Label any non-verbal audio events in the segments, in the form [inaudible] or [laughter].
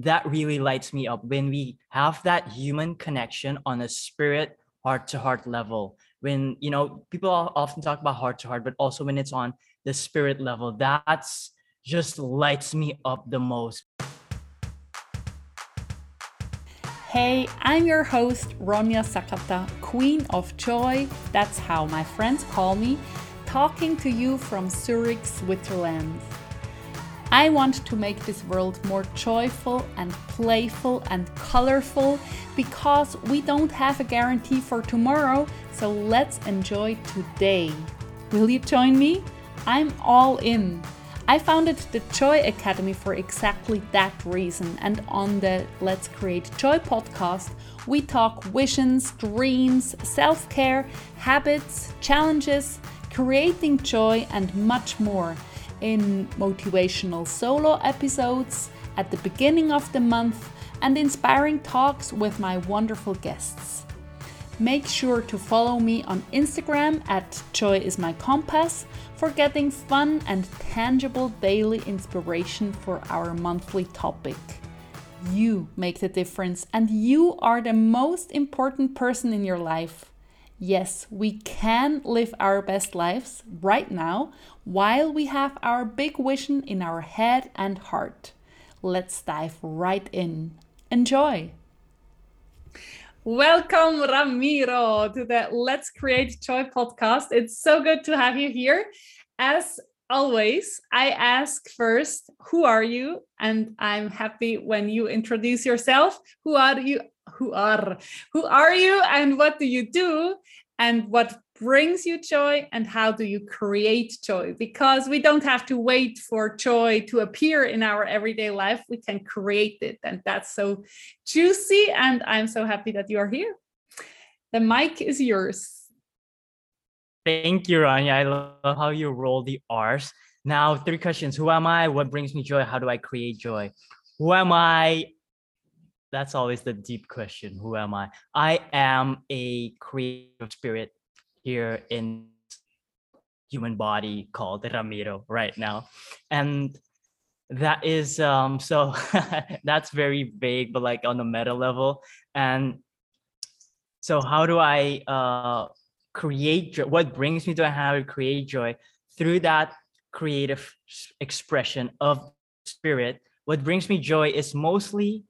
that really lights me up when we have that human connection on a spirit heart to heart level when you know people often talk about heart to heart but also when it's on the spirit level that's just lights me up the most Hey, I'm your host, Ronja Sakata, Queen of Joy. That's how my friends call me, talking to you from Zurich, Switzerland. I want to make this world more joyful and playful and colorful because we don't have a guarantee for tomorrow, so let's enjoy today. Will you join me? I'm all in. I founded the Joy Academy for exactly that reason, and on the Let's Create Joy podcast, we talk visions, dreams, self care, habits, challenges, creating joy, and much more in motivational solo episodes at the beginning of the month and inspiring talks with my wonderful guests. Make sure to follow me on Instagram at Joy is my compass for getting fun and tangible daily inspiration for our monthly topic. You make the difference, and you are the most important person in your life. Yes, we can live our best lives right now while we have our big vision in our head and heart. Let's dive right in. Enjoy! Welcome, Ramiro, to the Let's Create Joy podcast. It's so good to have you here. As always, I ask first, who are you? And I'm happy when you introduce yourself. Who are you? Who are who are you and what do you do and what brings you joy and how do you create joy? Because we don't have to wait for joy to appear in our everyday life. We can create it and that's so juicy and i'm so happy that you are here. The mic is yours. Thank you Ronja i love how you roll the r's. Now three questions. Who am i? What brings me joy? How do i create joy? Who am i that's always the deep question who am i? I am a creative spirit here in human body called ramiro right now. And that is um so [laughs] that's very vague but like on the meta level. And so how do i uh create joy what brings me to how to create joy? Through that creative expression of spirit what brings me joy is mostly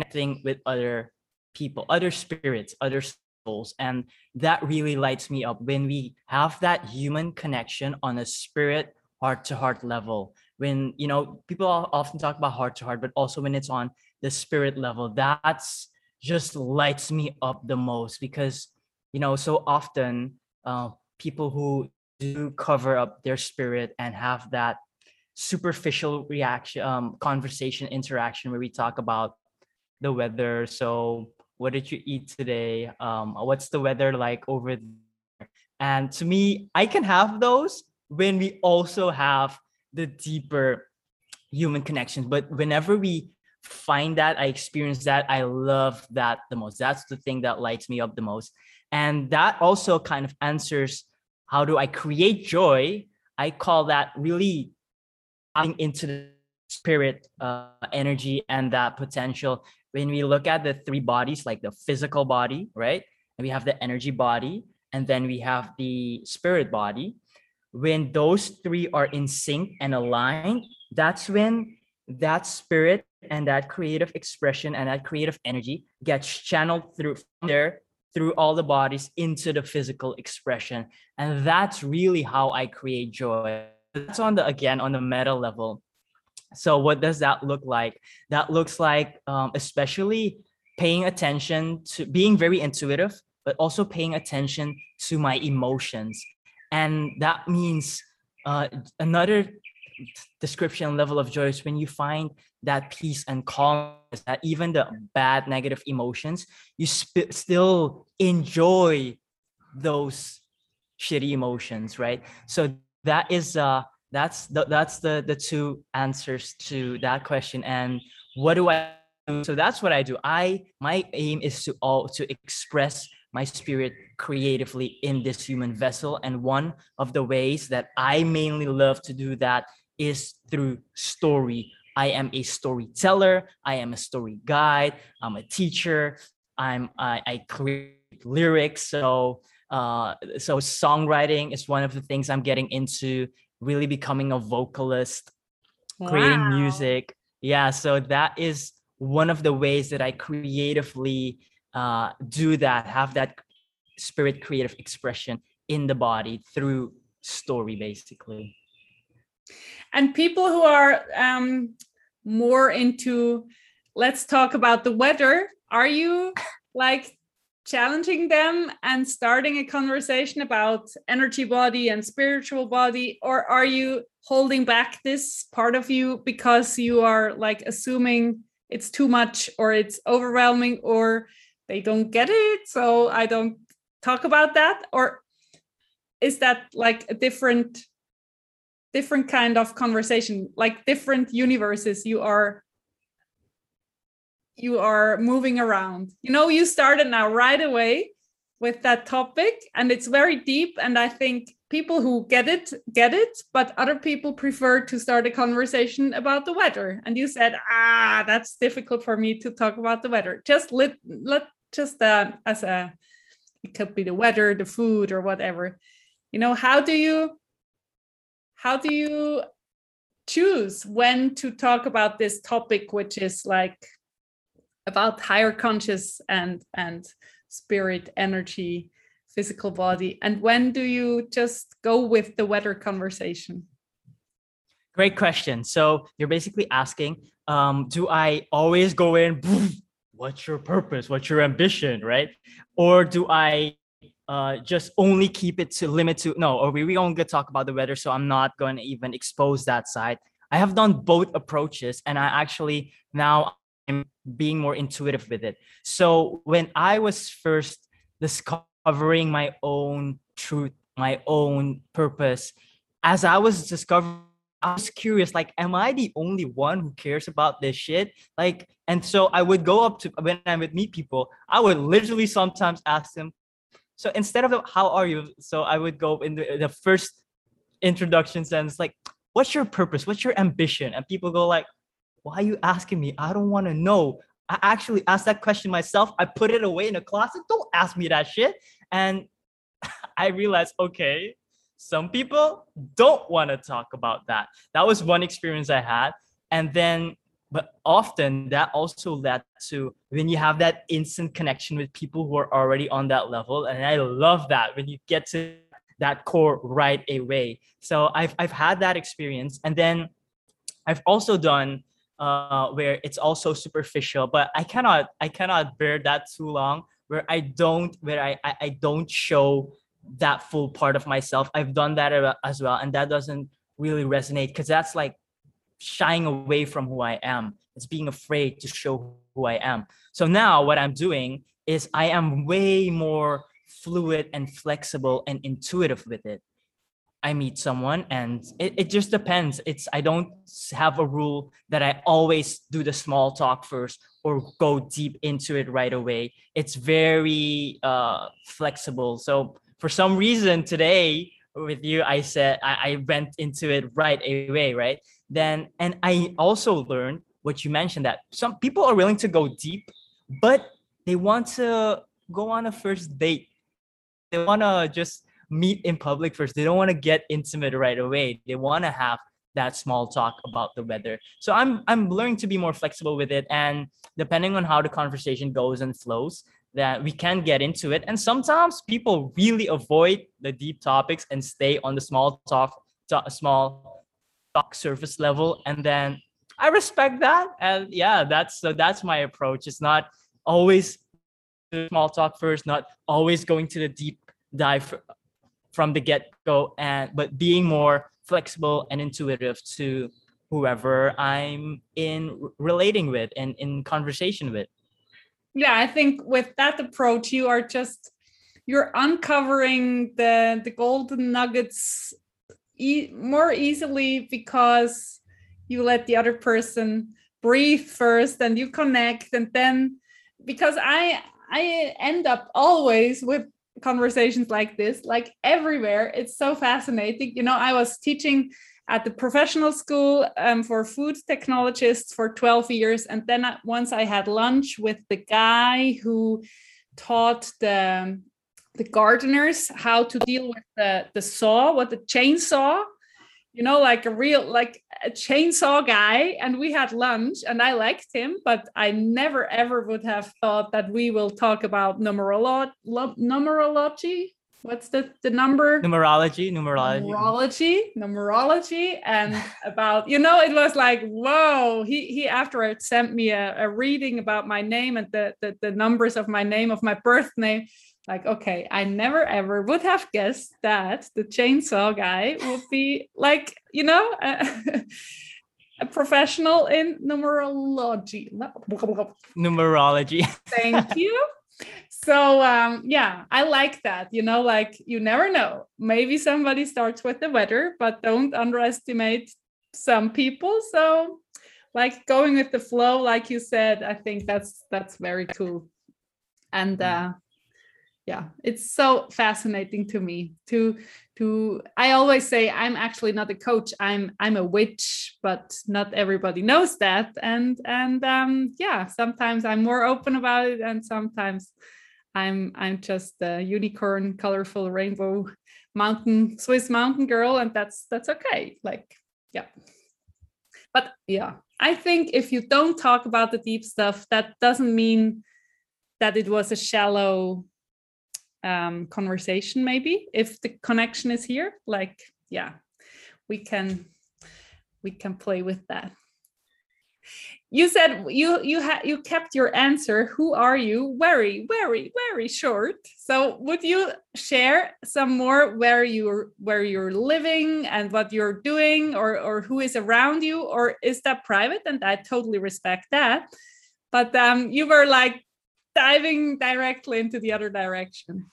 connecting with other people, other spirits, other souls. And that really lights me up when we have that human connection on a spirit heart to heart level. When, you know, people often talk about heart to heart, but also when it's on the spirit level, that's just lights me up the most because, you know, so often uh, people who do cover up their spirit and have that superficial reaction um, conversation interaction where we talk about the weather. So, what did you eat today? Um, what's the weather like over there? And to me, I can have those when we also have the deeper human connections. But whenever we find that, I experience that, I love that the most. That's the thing that lights me up the most. And that also kind of answers how do I create joy? I call that really into the spirit uh, energy and that potential when we look at the three bodies, like the physical body, right? And we have the energy body, and then we have the spirit body. When those three are in sync and aligned, that's when that spirit and that creative expression and that creative energy gets channeled through there through all the bodies into the physical expression. And that's really how I create joy. That's on the again on the meta level so what does that look like? That looks like um, especially paying attention to being very intuitive, but also paying attention to my emotions. And that means uh, another description level of joy is when you find that peace and calmness, that even the bad negative emotions, you sp- still enjoy those shitty emotions, right? So that is uh that's the that's the the two answers to that question and what do i do so that's what i do i my aim is to all to express my spirit creatively in this human vessel and one of the ways that i mainly love to do that is through story I am a storyteller. I am a story guide. I'm a teacher. I'm I, I create lyrics. So uh, so songwriting is one of the things I'm getting into. Really becoming a vocalist, creating Wow. music. Yeah. So that is one of the ways that I creatively uh, do that. Have that spirit creative expression in the body through story, basically. and people who are um, more into let's talk about the weather are you like challenging them and starting a conversation about energy body and spiritual body? Or are you holding back this part of you because you are like assuming it's too much or it's overwhelming or they don't get it? So i don't talk about that. Or is that like a different different kind of conversation like different universes you are you are moving around. You know you started now right away with that topic and it's very deep and i think people who get it get it but other people prefer to start a conversation about the weather. And you said ah that's difficult for me to talk about the weather. Just let let just uh, as a it could be the weather the food or whatever. You know how do you how do you choose when to talk about this topic which is like about higher conscious and and spirit energy physical body and when do you just go with the weather conversation Great question. So you're basically asking, um, do I always go in, what's your purpose? What's your ambition? Right? Or do I uh, just only keep it to limit to no, or we, we only talk about the weather, so I'm not going to even expose that side. I have done both approaches, and I actually now I'm being more intuitive with it. So when I was first discovering my own truth, my own purpose, as I was discovering, I was curious, like, am I the only one who cares about this shit? Like, and so I would go up to when I would meet people, I would literally sometimes ask them. So instead of the, how are you? So I would go in the, the first introduction sentence, like, what's your purpose? What's your ambition? And people go like, why are you asking me? I don't want to know. I actually asked that question myself. I put it away in a closet. Don't ask me that shit. And [laughs] I realized, okay, some people don't want to talk about that. That was one experience I had. And then, but often that also led to when you have that instant connection with people who are already on that level. And I love that when you get to that core right away. So I've, I've had that experience. And then I've also done uh, where it's also superficial, but I cannot I cannot bear that too long. Where I don't where I I, I don't show that full part of myself. I've done that as well, and that doesn't really resonate because that's like shying away from who I am. It's being afraid to show who I am. So now what I'm doing is I am way more fluid and flexible and intuitive with it. I meet someone and it, it just depends. It's I don't have a rule that I always do the small talk first or go deep into it right away. It's very uh flexible. So for some reason today with you, I said I, I went into it right away, right? Then and I also learned what you mentioned that some people are willing to go deep, but they want to go on a first date. They want to just meet in public first. They don't want to get intimate right away. They want to have that small talk about the weather. So I'm I'm learning to be more flexible with it and depending on how the conversation goes and flows that we can get into it and sometimes people really avoid the deep topics and stay on the small talk small talk surface level and then I respect that and yeah that's so that's my approach it's not always small talk first not always going to the deep dive from the get-go and but being more flexible and intuitive to whoever i'm in relating with and in conversation with. Yeah i think with that approach you are just you're uncovering the the golden nuggets e- more easily because you let the other person breathe first and you connect and then because i i end up always with conversations like this like everywhere it's so fascinating you know i was teaching at the professional school um, for food technologists for 12 years. And then once I had lunch with the guy who taught the, the gardeners how to deal with the, the saw, what the chainsaw, you know, like a real, like a chainsaw guy. And we had lunch and I liked him, but I never ever would have thought that we will talk about numerolo- numerology what's the the number numerology numerology numerology numerology and [laughs] about you know it was like whoa he he after it sent me a, a reading about my name and the, the the numbers of my name of my birth name like okay i never ever would have guessed that the chainsaw guy would be like you know a, [laughs] a professional in numerology. Numerology. Thank [laughs] you. So um yeah i like that you know like you never know. Maybe somebody starts with the weather but don't underestimate some people. So like going with the flow like you said i think that's that's very cool. And mm-hmm. uh yeah it's so fascinating to me to to i always say i'm actually not a coach i'm i'm a witch but not everybody knows that and and um yeah sometimes i'm more open about it and sometimes I'm I'm just a unicorn, colorful rainbow mountain Swiss mountain girl, and that's that's okay. Like, yeah. But yeah, I think if you don't talk about the deep stuff, that doesn't mean that it was a shallow um, conversation. Maybe if the connection is here, like, yeah, we can we can play with that. You said you you had you kept your answer who are you? Very very very short. So would you share some more where you're where you're living and what you're doing or or who is around you? Or is that private? And i totally respect that. But um you were like diving directly into the other direction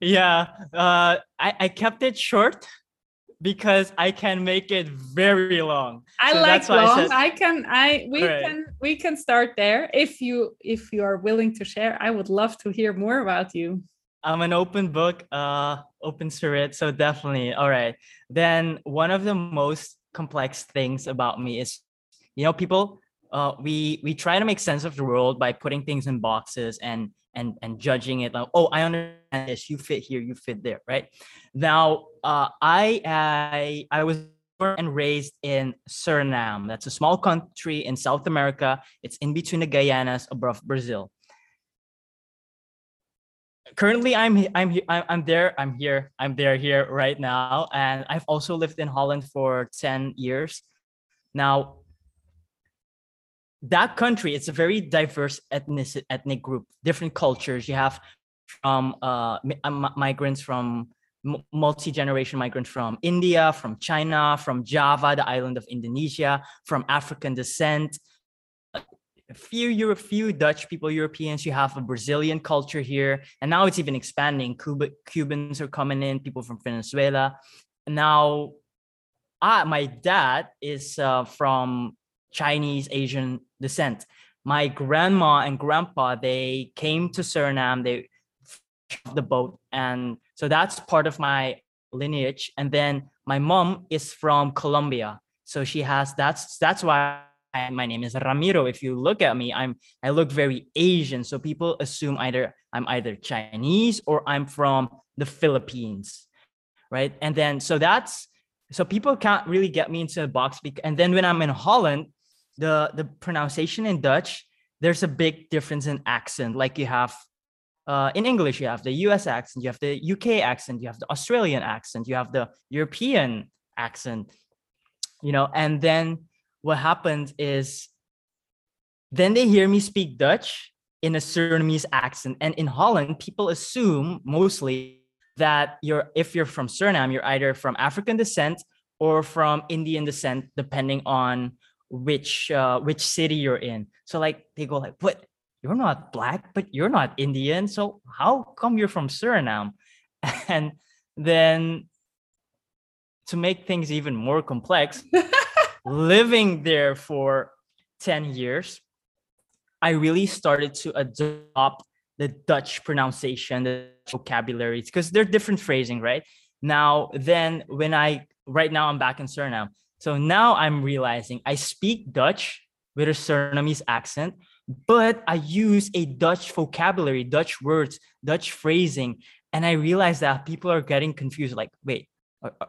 yeah uh i i kept it short because I can make it very long. I so like long. I, said, I, can I we right. can we can start there if you if you are willing to share. I would love to hear more about you. I'm an open book, uh open spirit, so definitely. All right. Then one of the most complex things about me is you know people uh we we try to make sense of the world by putting things in boxes and and and judging it like oh i understand this. You fit here you fit there right? Now uh, i i i was born and raised in suriname. That's a small country in south america. It's in between the guyanas above brazil. Currently i'm i'm i'm there i'm here i'm there here right now. And i've also lived in holland for 10 years. Now that country it's a very diverse ethnic ethnic group different cultures you have from uh, uh migrants from multi-generation migrants from india from china from java the island of indonesia from african descent a few Europe, few Dutch people, Europeans. You have a Brazilian culture here, and now it's even expanding. Cuba, Cubans are coming in, people from Venezuela. Now, I, my dad is uh, from Chinese Asian descent. My grandma and grandpa they came to Suriname. They the boat, and so that's part of my lineage. And then my mom is from Colombia, so she has that's that's why my name is Ramiro. If you look at me, I'm I look very Asian, so people assume either I'm either Chinese or I'm from the Philippines, right? And then so that's so people can't really get me into a box. Because, and then when I'm in Holland, the the pronunciation in Dutch, there's a big difference in accent. Like you have uh, in English, you have the US accent, you have the UK accent, you have the Australian accent, you have the European accent, you know, and then what happens is then they hear me speak Dutch in a Surinamese accent. And in Holland, people assume mostly that you're if you're from Suriname, you're either from African descent or from Indian descent, depending on which uh, which city you're in. So like they go like, "What? You're not black, but you're not Indian. So how come you're from Suriname?" [laughs] And then to make things even more complex, [laughs] living there for 10 years, I really started to adopt the Dutch pronunciation, the vocabularies, because they're different phrasing, right? Now, then when I right now I'm back in Suriname, So now I'm realizing I speak Dutch with a Surinamese accent, but I use a Dutch vocabulary, Dutch words, Dutch phrasing. And I realize that people are getting confused like, wait, uh, uh,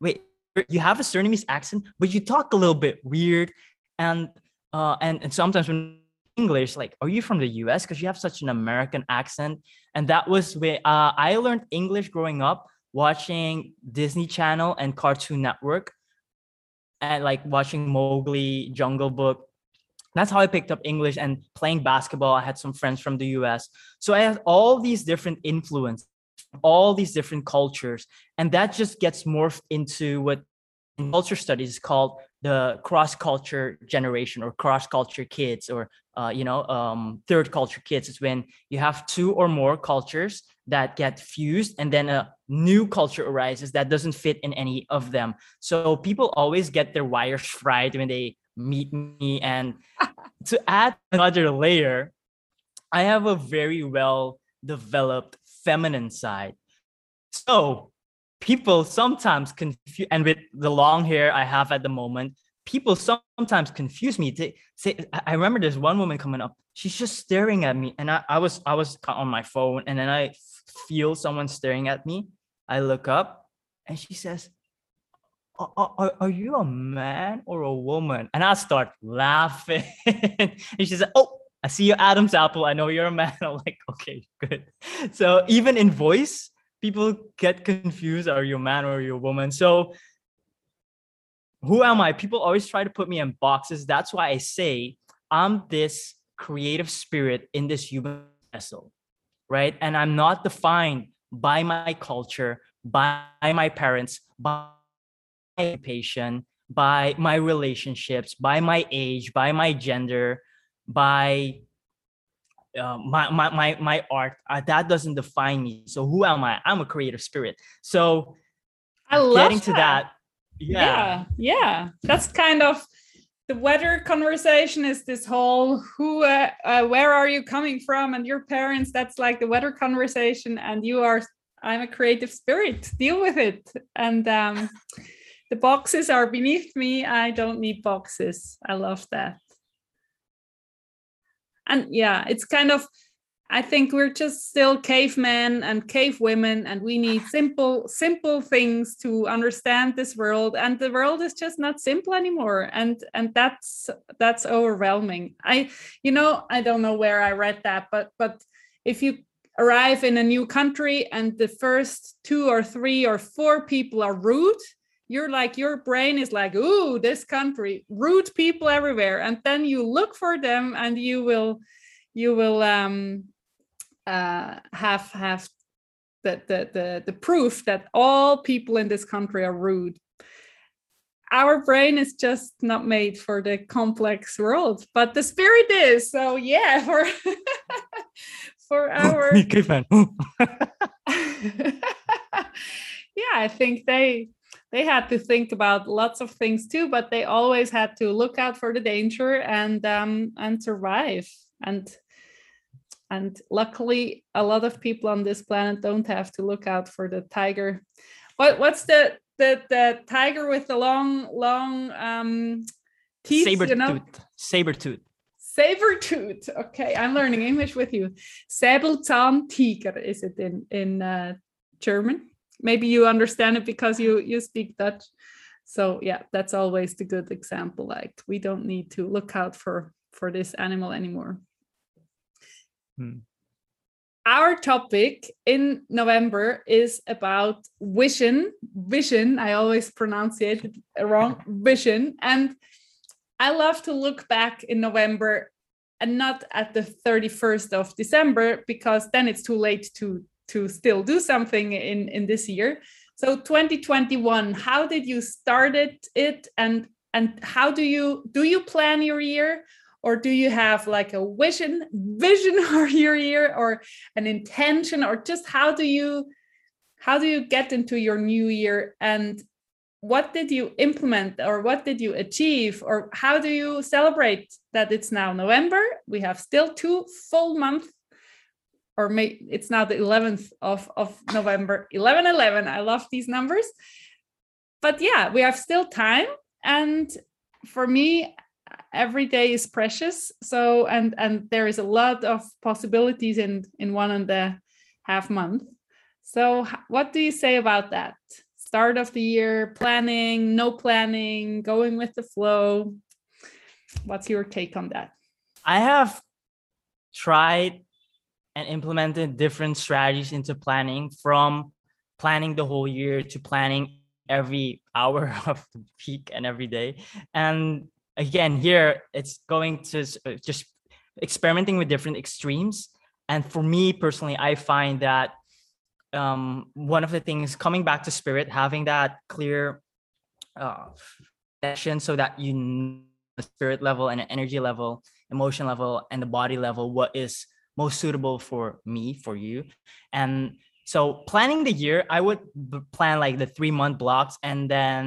wait, you have a Surinamese accent, but you talk a little bit weird. And uh, and, and sometimes when English, like, are you from the US? Because you have such an American accent. And that was where uh, I learned English growing up, watching Disney Channel and Cartoon Network, and like watching Mowgli, Jungle Book. That's how I picked up English and playing basketball. I had some friends from the US. So I had all these different influences, all these different cultures. And that just gets morphed into what culture studies is called the cross culture generation or cross culture kids or uh, you know um, third culture kids is when you have two or more cultures that get fused and then a new culture arises that doesn't fit in any of them. So people always get their wires fried when they meet me. And [laughs] to add another layer i have a very well developed feminine side. So people sometimes confuse and with the long hair i have at the moment people sometimes confuse me. They say i remember there's one woman coming up. She's just staring at me and i, I was i was on my phone and then i feel someone staring at me. I look up and she says are, are, are you a man or a woman? And i start laughing. [laughs] And she said oh i see your adam's apple. I know you're a man. [laughs] I'm like okay good. So even in voice people get confused are you a man or are you a woman? So who am i? People always try to put me in boxes. That's why i say i'm this creative spirit in this human vessel right? And i'm not defined by my culture by my parents by my occupation by my relationships by my age by my gender by uh, my, my my my art uh, that doesn't define me. So who am i? I'm a creative spirit. So i love getting that. to that yeah. yeah yeah. That's kind of the weather conversation is this whole who uh, uh, where are you coming from and your parents. That's like the weather conversation and you are i'm a creative spirit. Deal with it. And um the boxes are beneath me. I don't need boxes. I love that and yeah it's kind of i think we're just still cavemen and cave women and we need simple simple things to understand this world. And the world is just not simple anymore. And and that's that's overwhelming. I you know i don't know where i read that but but if you arrive in a new country and the first two or three or four people are rude you're like your brain is like ooh this country rude people everywhere and then you look for them and you will you will um uh have have the the the, the proof that all people in this country are rude. Our brain is just not made for the complex world but the spirit is so yeah for [laughs] for our [laughs] [laughs] yeah i think they they had to think about lots of things too, but they always had to look out for the danger and um, and survive. And and luckily, a lot of people on this planet don't have to look out for the tiger. What what's the the the tiger with the long long um, teeth? Saber you know? tooth. Saber tooth. Saber tooth. Okay, I'm learning English with you. Säbelzahntiger is it in in uh, German? Maybe you understand it because you you speak dutch. So yeah that's always the good example like we don't need to look out for for this animal anymore. Hmm. our topic in november is about vision vision i always pronounce it wrong [laughs] vision. And i love to look back in november and not at the 31st of december because then it's too late to to still do something in in this year. So 2021 how did you start it, it and and how do you do you plan your year? Or do you have like a vision vision [laughs] for your year or an intention or just how do you how do you get into your new year? And what did you implement or what did you achieve? Or how do you celebrate that it's now november? We have still two full months or may, it's now the 11th of, of November, 11 11. I love these numbers. but yeah, we have still time. And for me, every day is precious. So and and there is a lot of possibilities in in one and a half month. So what do you say about that? Start of the year, planning, no planning, going with the flow. What's your take on that? I have tried and implemented different strategies into planning from planning the whole year to planning every hour [laughs] of the week and every day. And again, here it's going to uh, just experimenting with different extremes. And for me personally, I find that um, one of the things coming back to spirit, having that clear uh, so that you know the spirit level and energy level, emotion level, and the body level, what is most suitable for me, for you. And so planning the year, I would plan like the three month blocks and then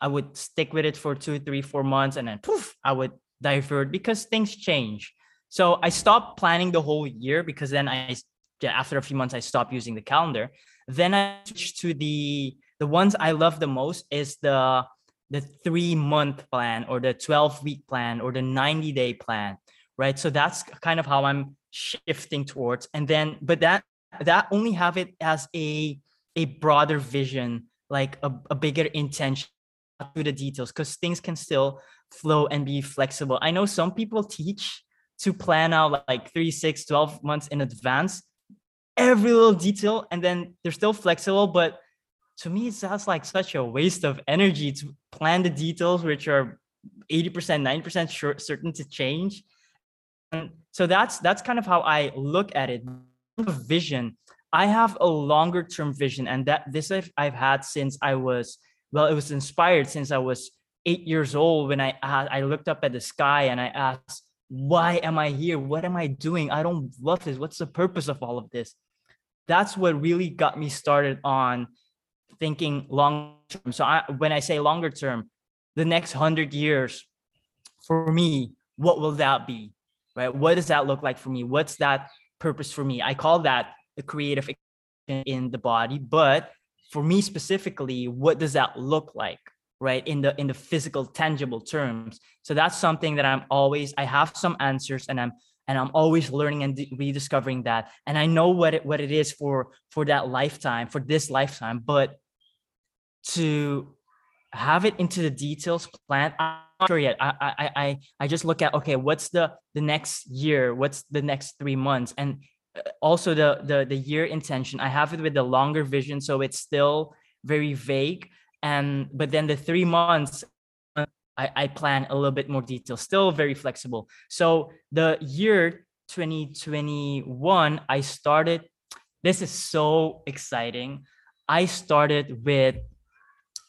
I would stick with it for two, three, four months and then poof, I would divert because things change. So I stopped planning the whole year because then I after a few months I stopped using the calendar. Then I switched to the the ones I love the most is the the three month plan or the 12 week plan or the 90 day plan, right? So that's kind of how I'm shifting towards. And then, but that that only have it as a a broader vision like a, a bigger intention to the details because things can still flow and be flexible i know some people teach to plan out like 3 6 12 months in advance every little detail and then they're still flexible but to me it sounds like such a waste of energy to plan the details which are 80% 90% sure, certain to change so that's that's kind of how i look at it. Vision. I have a longer term vision and that this I've, I've had since i was well it was inspired since i was eight years old when i i looked up at the sky and i asked why am i here? What am i doing? I don't love this. What's the purpose of all of this? That's what really got me started on thinking long term. So I, when i say longer term the next 100 years for me what will that be right what does that look like for me what's that purpose for me. I call that the creative in the body, but for me specifically, what does that look like? right in the in the physical tangible terms so that's something that i'm always i have some answers and i'm and i'm always learning and rediscovering that and i know what it what it is for for that lifetime for this lifetime but to have it into the details plan i'm not sure yet i i i i just look at okay what's the the next year? What's the next three months? And uh, also the the the year intention i have it with the longer vision so it's still very vague. And but then the three months I, I plan a little bit more detail still very flexible. So the year 2021 i started this is so exciting. I started with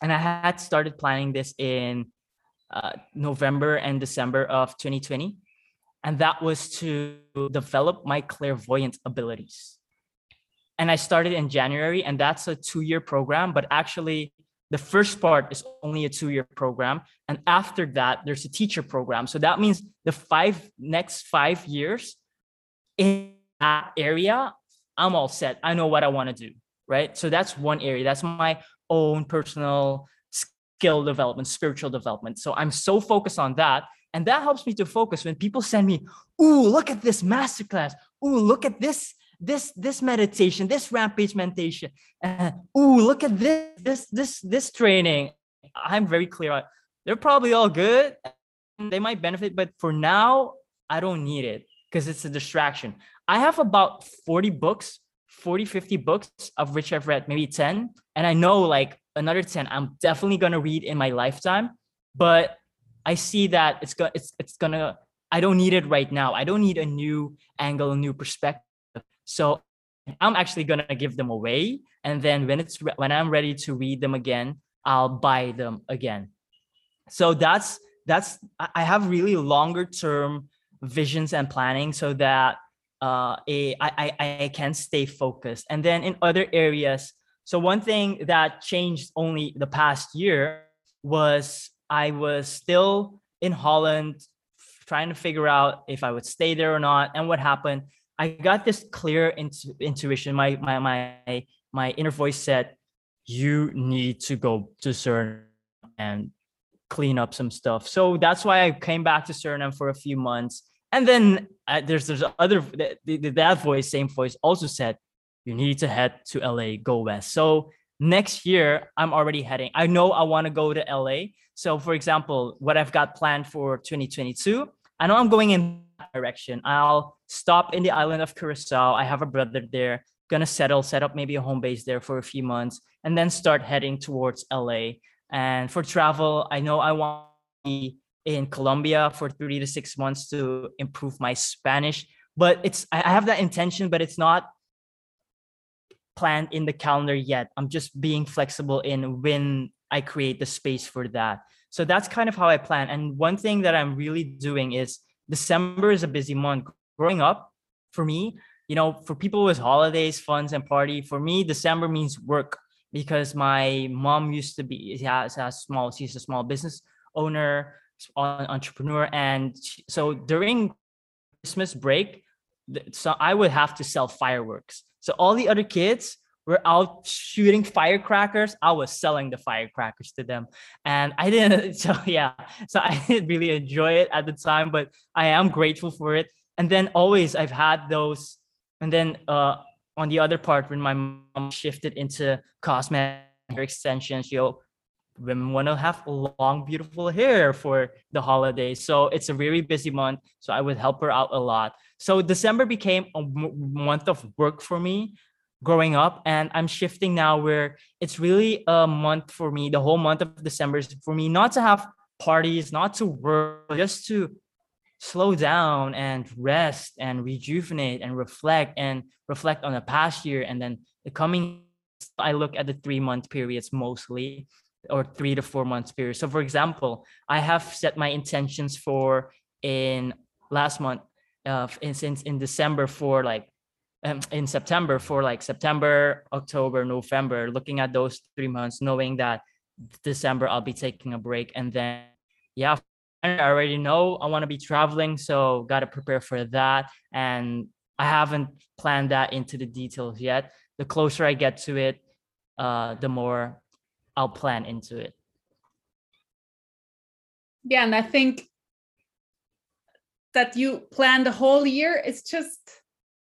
and i had started planning this in uh, november and december of 2020 and that was to develop my clairvoyant abilities. And I started in January, and that's a two year program, but actually, the first part is only a two year program. And after that, there's a teacher program. So that means the five next five years in that area, I'm all set. I know what I want to do. Right. So that's one area. That's my own personal skill development, spiritual development. So I'm so focused on that and that helps me to focus when people send me, ooh, look at this masterclass. Ooh, look at this, this, this meditation, this rampage meditation. Uh, ooh, look at this, this, this, this training. I'm very clear. They're probably all good. They might benefit, but for now, I don't need it because it's a distraction. I have about 40 books, 40, 50 books, of which I've read maybe 10. And I know like another 10 I'm definitely to read in my lifetime. But I see that it's going it's it's gonna I don't need it right now. I don't need a new angle, a new perspective. So I'm actually gonna give them away, and then when it's when I'm ready to read them again, I'll buy them again. So that's that's I have really longer term visions and planning so that uh, a, I, I, I can stay focused. And then in other areas, so one thing that changed only the past year was I was still in Holland trying to figure out if I would stay there or not. And what happened, I got this clear intu- intuition. My, my, my, my inner voice said, you need to go to Suriname and clean up some stuff. So that's why I came back to Suriname for a few months. And then uh, there's there's other the, the, that voice, same voice, also said you need to head to LA, go west. So next year I'm already heading. I know I want to go to LA. So for example, what I've got planned for 2022, I know I'm going in that direction. I'll stop in the island of Curacao. I have a brother there. Gonna settle, set up maybe a home base there for a few months, and then start heading towards LA. And for travel, I know I want to be in Colombia for three to six months to improve my Spanish. But it's I have that intention, but it's not planned in the calendar yet. I'm just being flexible in when I create the space for that. So that's kind of how I plan. And one thing that I'm really doing is December is a busy month. Growing up, for me, you know, for people with holidays, funds, and party, for me, December means work because my mom used to be yeah, a small, she's a small business owner, entrepreneur, and so during Christmas break, so I would have to sell fireworks. So all the other kids were out shooting firecrackers. I was selling the firecrackers to them. And I didn't, [laughs] so yeah, so I didn't really enjoy it at the time, but I am grateful for it. And then always I've had those. And then uh, on the other part, when my mom shifted into cosmetic extensions, you know, women want to have long, beautiful hair for the holidays. So it's a very busy month. So I would help her out a lot. So December became a month of work for me growing up and i'm shifting now where it's really a month for me the whole month of december is for me not to have parties not to work just to slow down and rest and rejuvenate and reflect and reflect on the past year and then the coming i look at the three month periods mostly or three to four months period. So for example i have set my intentions for in last month uh, in, since in December for like um, in September for like September, October, November, looking at those three months, knowing that December I'll be taking a break, and then yeah, I already know I want to be traveling, so got to prepare for that, and I haven't planned that into the details yet. The closer I get to it, uh, the more I'll plan into it. Yeah, and I think that you plan the whole year it's just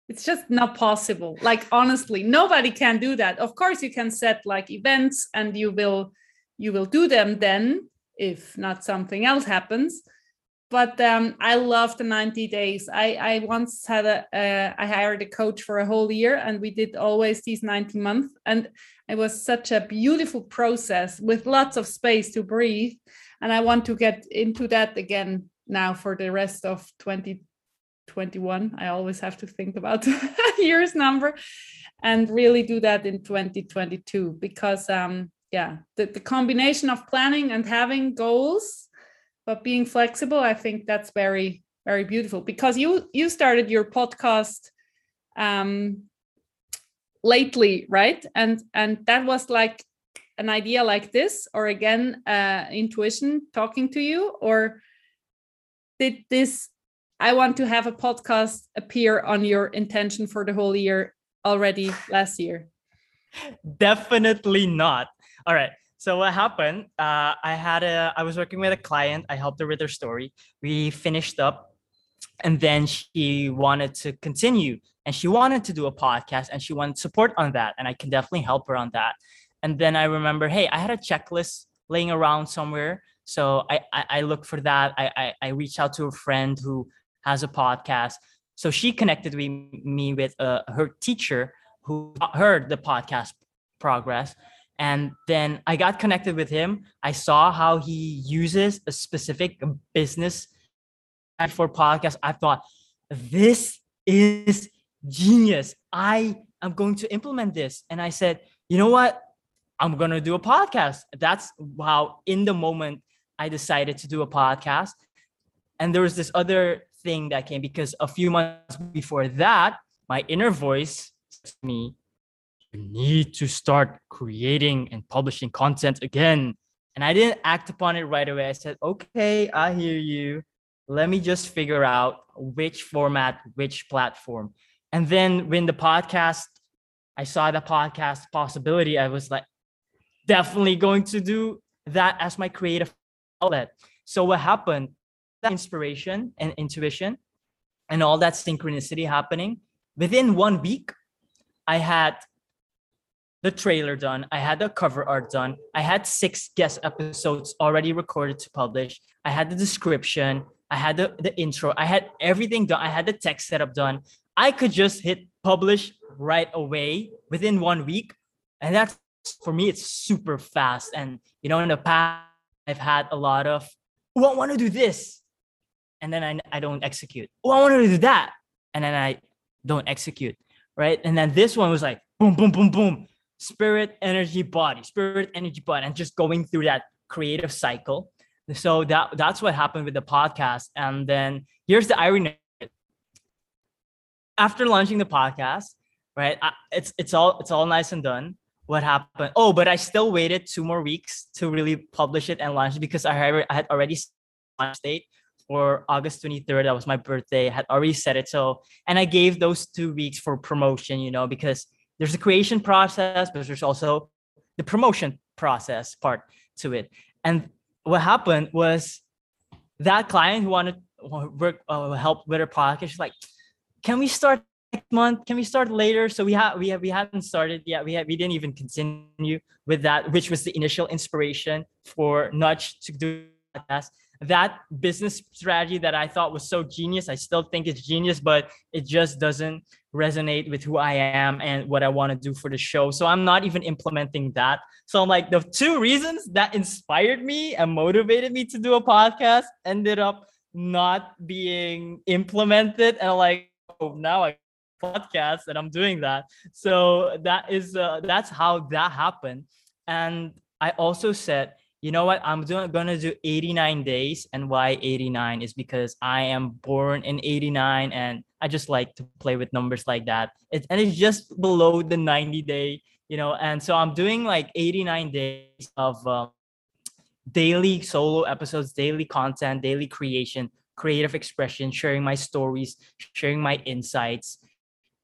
it's just not possible like honestly nobody can do that of course you can set like events and you will you will do them then if not something else happens but um, I love the 90 days. I, I once had a uh, I hired a coach for a whole year and we did always these 90 months. And it was such a beautiful process with lots of space to breathe. And I want to get into that again now for the rest of 2021. I always have to think about [laughs] year's number and really do that in 2022 because um yeah the, the combination of planning and having goals but being flexible i think that's very very beautiful because you you started your podcast um lately right and and that was like an idea like this or again uh intuition talking to you or did this I want to have a podcast appear on your intention for the whole year already last year? Definitely not. All right. So what happened? Uh, I had a. I was working with a client. I helped her with her story. We finished up, and then she wanted to continue, and she wanted to do a podcast, and she wanted support on that, and I can definitely help her on that. And then I remember, hey, I had a checklist laying around somewhere so I, I, I for that. I, I, I out to a friend who has a podcast. So she connected me with uh, her teacher who heard the podcast progress. And then I got connected with him. I saw how he uses a specific business for podcast. I thought, this is genius. I am going to implement this. And I said, you know what? I'm going to do a podcast. That's how, in the moment, I decided to do a podcast. And there was this other thing that came because a few months before that, my inner voice me, you need to start creating and publishing content again. And I didn't act upon it right away. I said, okay, I hear you. Let me just figure out which format, which platform. And then when the podcast, I saw the podcast possibility, I was like, definitely going to do that as my creative outlet. So what happened? That inspiration and intuition and all that synchronicity happening within one week, I had the trailer done. I had the cover art done. I had six guest episodes already recorded to publish. I had the description. I had the, the intro. I had everything done. I had the text setup done. I could just hit publish right away within one week. And that's for me, it's super fast. And you know, in the past, I've had a lot of, oh, I want to do this. And then I, I don't execute. Oh, I want to do that. And then I don't execute. Right. And then this one was like boom, boom, boom, boom spirit, energy, body, spirit, energy, body, and just going through that creative cycle. So that that's what happened with the podcast. And then here's the irony. After launching the podcast, right? I, it's it's all it's all nice and done. What happened? Oh, but I still waited two more weeks to really publish it and launch it because I had, I had already launched date for August 23rd. That was my birthday. I had already set it. So and I gave those two weeks for promotion, you know, because there's the creation process, but there's also the promotion process part to it. And what happened was that client who wanted to work uh, help with her podcast, she's like, "Can we start next month? Can we start later?" So we had we have we hadn't started yet. We had we didn't even continue with that, which was the initial inspiration for Nudge to do podcast that business strategy that I thought was so genius. I still think it's genius, but it just doesn't resonate with who I am and what I want to do for the show. So I'm not even implementing that. So I'm like, the two reasons that inspired me and motivated me to do a podcast ended up not being implemented. And like, oh, now I podcast and I'm doing that. So that is uh, that's how that happened. And I also said you know what? I'm doing gonna do 89 days and why 89 is because i am born in 89 and i just like to play with numbers like that. It, and it's just below the 90 day you know and so i'm doing like 89 days of uh, daily solo episodes daily content daily creation creative expression sharing my stories sharing my insights.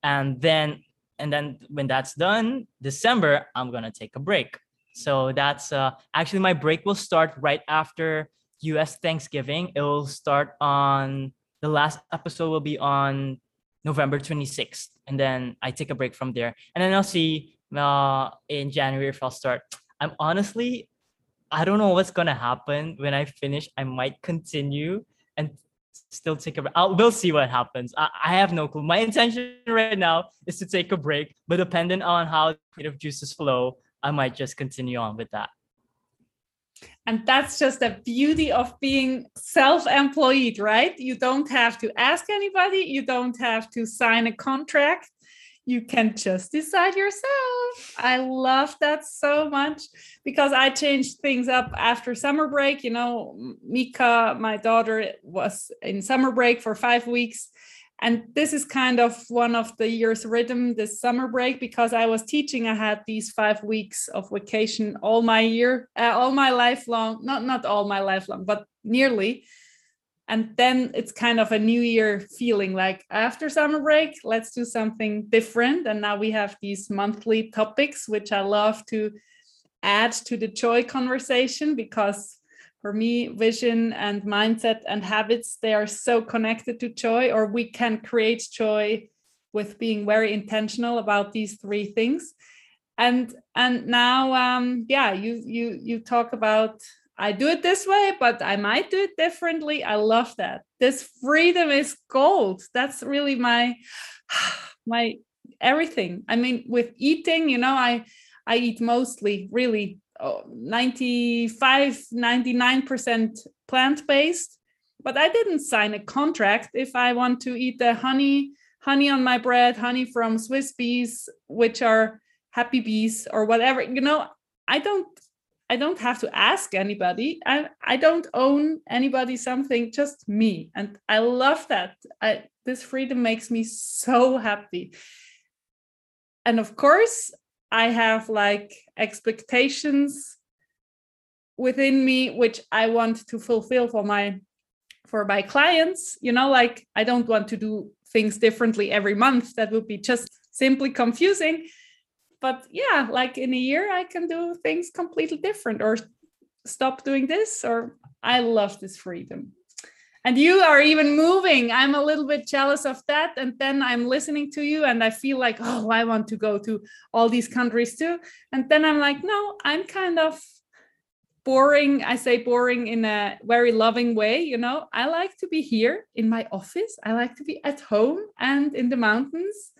And then and then when that's done december i'm gonna take a break so that's uh, actually my break will start right after US Thanksgiving. It will start on the last episode will be on November 26th. And then I take a break from there. And then I'll see uh, in January if I'll start. I'm honestly, I don't know what's gonna happen when I finish. I might continue and still take a break. I'll, we'll see what happens. I, I have no clue. My intention right now is to take a break, but dependent on how creative juices flow, I might just continue on with that. And that's just the beauty of being self employed, right? You don't have to ask anybody, you don't have to sign a contract. You can just decide yourself. I love that so much because I changed things up after summer break. You know, Mika, my daughter, was in summer break for five weeks and this is kind of one of the year's rhythm this summer break because i was teaching i had these five weeks of vacation all my year uh, all my life long not not all my life long but nearly. And then it's kind of a new year feeling like after summer break let's do something different. And now we have these monthly topics which i love to add to the joy conversation because for me vision and mindset and habits they are so connected to joy or we can create joy with being very intentional about these three things. And and now um yeah you you you talk about i do it this way but i might do it differently. I love that. This freedom is gold. That's really my [sighs] my everything. I mean with eating you know i i eat mostly really 95 99% plant-based but i didn't sign a contract if i want to eat the honey honey on my bread honey from swiss bees which are happy bees or whatever. You know i don't i don't have to ask anybody. I i don't own anybody something just me. And i love that. I this freedom makes me so happy. And of course I have like expectations within me which I want to fulfill for my for my clients you know like I don't want to do things differently every month that would be just simply confusing but yeah, like in a year, I can do things completely different or stop doing this. Or I love this freedom. And you are even moving. I'm a little bit jealous of that. And then I'm listening to you and I feel like, oh, I want to go to all these countries too. And then I'm like, no, I'm kind of boring i say boring in a very loving way you know i like to be here in my office i like to be at home and in the mountains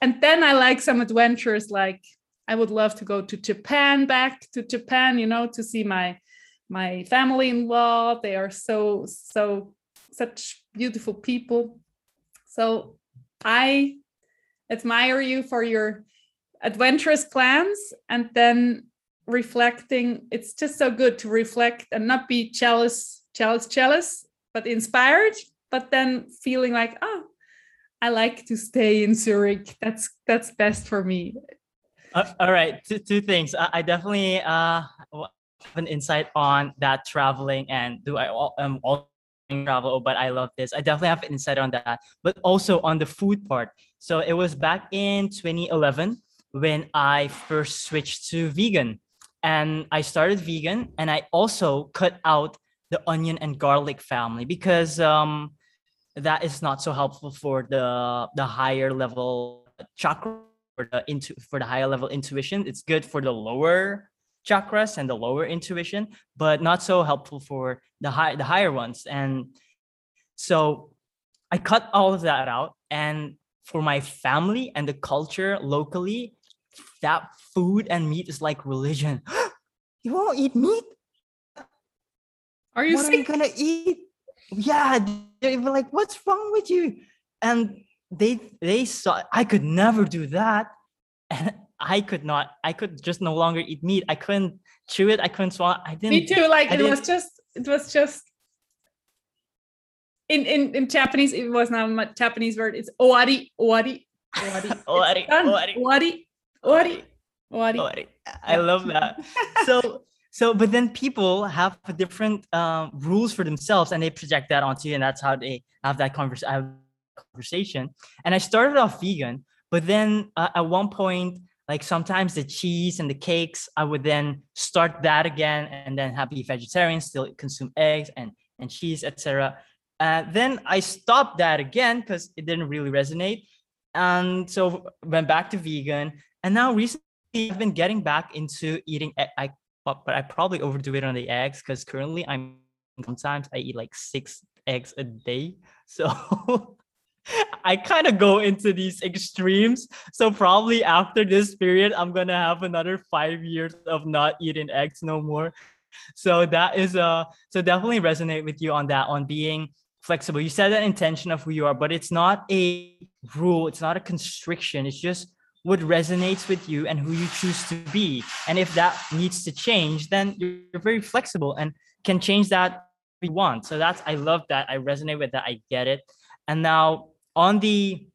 and then i like some adventures like i would love to go to japan back to japan you know to see my my family in law they are so so such beautiful people. So i admire you for your adventurous plans and then reflecting. It's just so good to reflect and not be jealous jealous jealous but inspired but then feeling like oh i like to stay in zurich. That's that's best for me. Uh, all right. Two, two things. I, I definitely uh have an insight on that traveling and do i um all travel but i love this i definitely have insight on that but also on the food part so it was back in 2011 when i first switched to vegan and I started vegan and I also cut out the onion and garlic family because um, that is not so helpful for the the higher level chakra for the into for the higher level intuition. It's good for the lower chakras and the lower intuition, but not so helpful for the high the higher ones. And so I cut all of that out and for my family and the culture locally that food and meat is like religion. [gasps] you won't eat meat? Are you what sick? are you gonna eat? Yeah, they were like, what's wrong with you? And they they saw I could never do that. And I could not, I could just no longer eat meat. I couldn't chew it, I couldn't swallow. I didn't Me too. Like I it was just it was just in in in Japanese. It was not a Japanese word. It's owari owari owari. [laughs] Owari, owari. owari owari owari. I- love that. so so but then people have different um, rules for themselves and they project that onto you and that's how they have that convers- have conversation and i started off vegan but then uh, at one point like sometimes the cheese and the cakes i would then start that again and then be vegetarian still consume eggs and and cheese etc uh, then i stopped that again because it didn't really resonate and so went back to vegan and now recently I've been getting back into eating. e- I but I probably overdo it on the eggs because currently I'm sometimes I eat like six eggs a day. [laughs] So I kind of go into these extremes. So probably after this period, I'm gonna have another five years of not eating eggs no more. So that is uh so definitely resonate with you on that on being flexible. You said that intention of who you are, but it's not a rule, it's not a constriction, it's just what resonates with you and who you choose to be. And if that needs to change, then you're, very flexible and can change that if you want. So that's I love that. I resonate with that. I get it. And now on the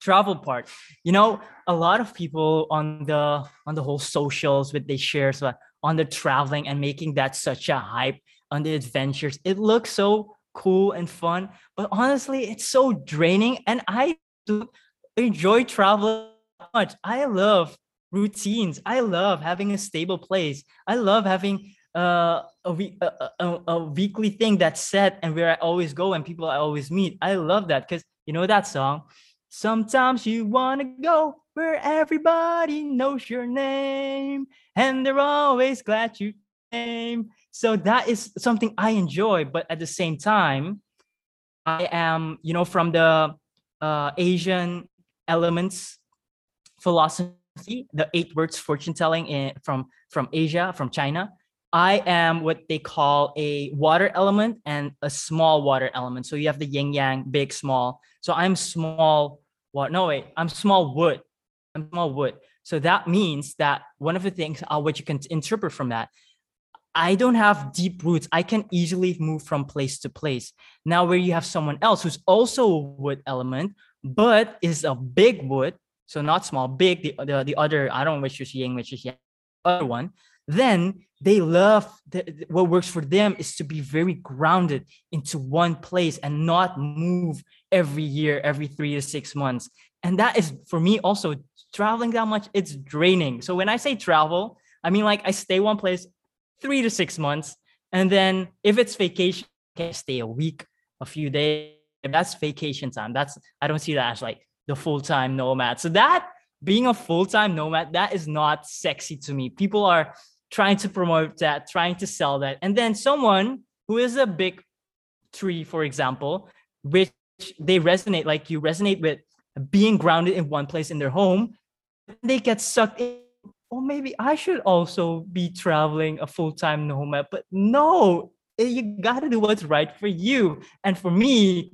travel part, you know, a lot of people on the on the whole socials with they share so on the traveling and making that such a hype on the adventures. It looks so cool and fun, but honestly, it's so draining. And I do enjoy travel much. I love routines. I love having a stable place. I love having uh, a, a, a- a weekly thing that's set and where I always go and people I always meet. I love that because you know that song. Sometimes you want to go where everybody knows your name and they're always glad you came. So that is something I enjoy, but at the same time, I am, you know, from the uh, Asian elements philosophy, the eight words fortune telling in, from from Asia, from China. I am what they call a water element and a small water element. So you have the yin yang, big, small. So I'm small. What? No, wait. I'm small wood. I'm small wood. So that means that one of the things uh, what you can interpret from that, I don't have deep roots. I can easily move from place to place. Now, where you have someone else who's also a wood element, but is a big wood, so not small, big. The the, the other, I don't know which is yin, which is yang, other one. Then they love what works for them is to be very grounded into one place and not move every year every three to six months. And that is for me also traveling that much it's draining. So when i say travel i mean like i stay one place three to six months and then if it's vacation I can stay a week a few days. That's vacation time that's i don't see that as like the full-time nomad. So that being a full-time nomad that is not sexy to me. People are trying to promote that trying to sell that and then someone who is a big tree for example which they resonate like you resonate with being grounded in one place in their home they get sucked in oh maybe i should also be traveling a full-time nomad but no eh, you got to do what's right for you and for me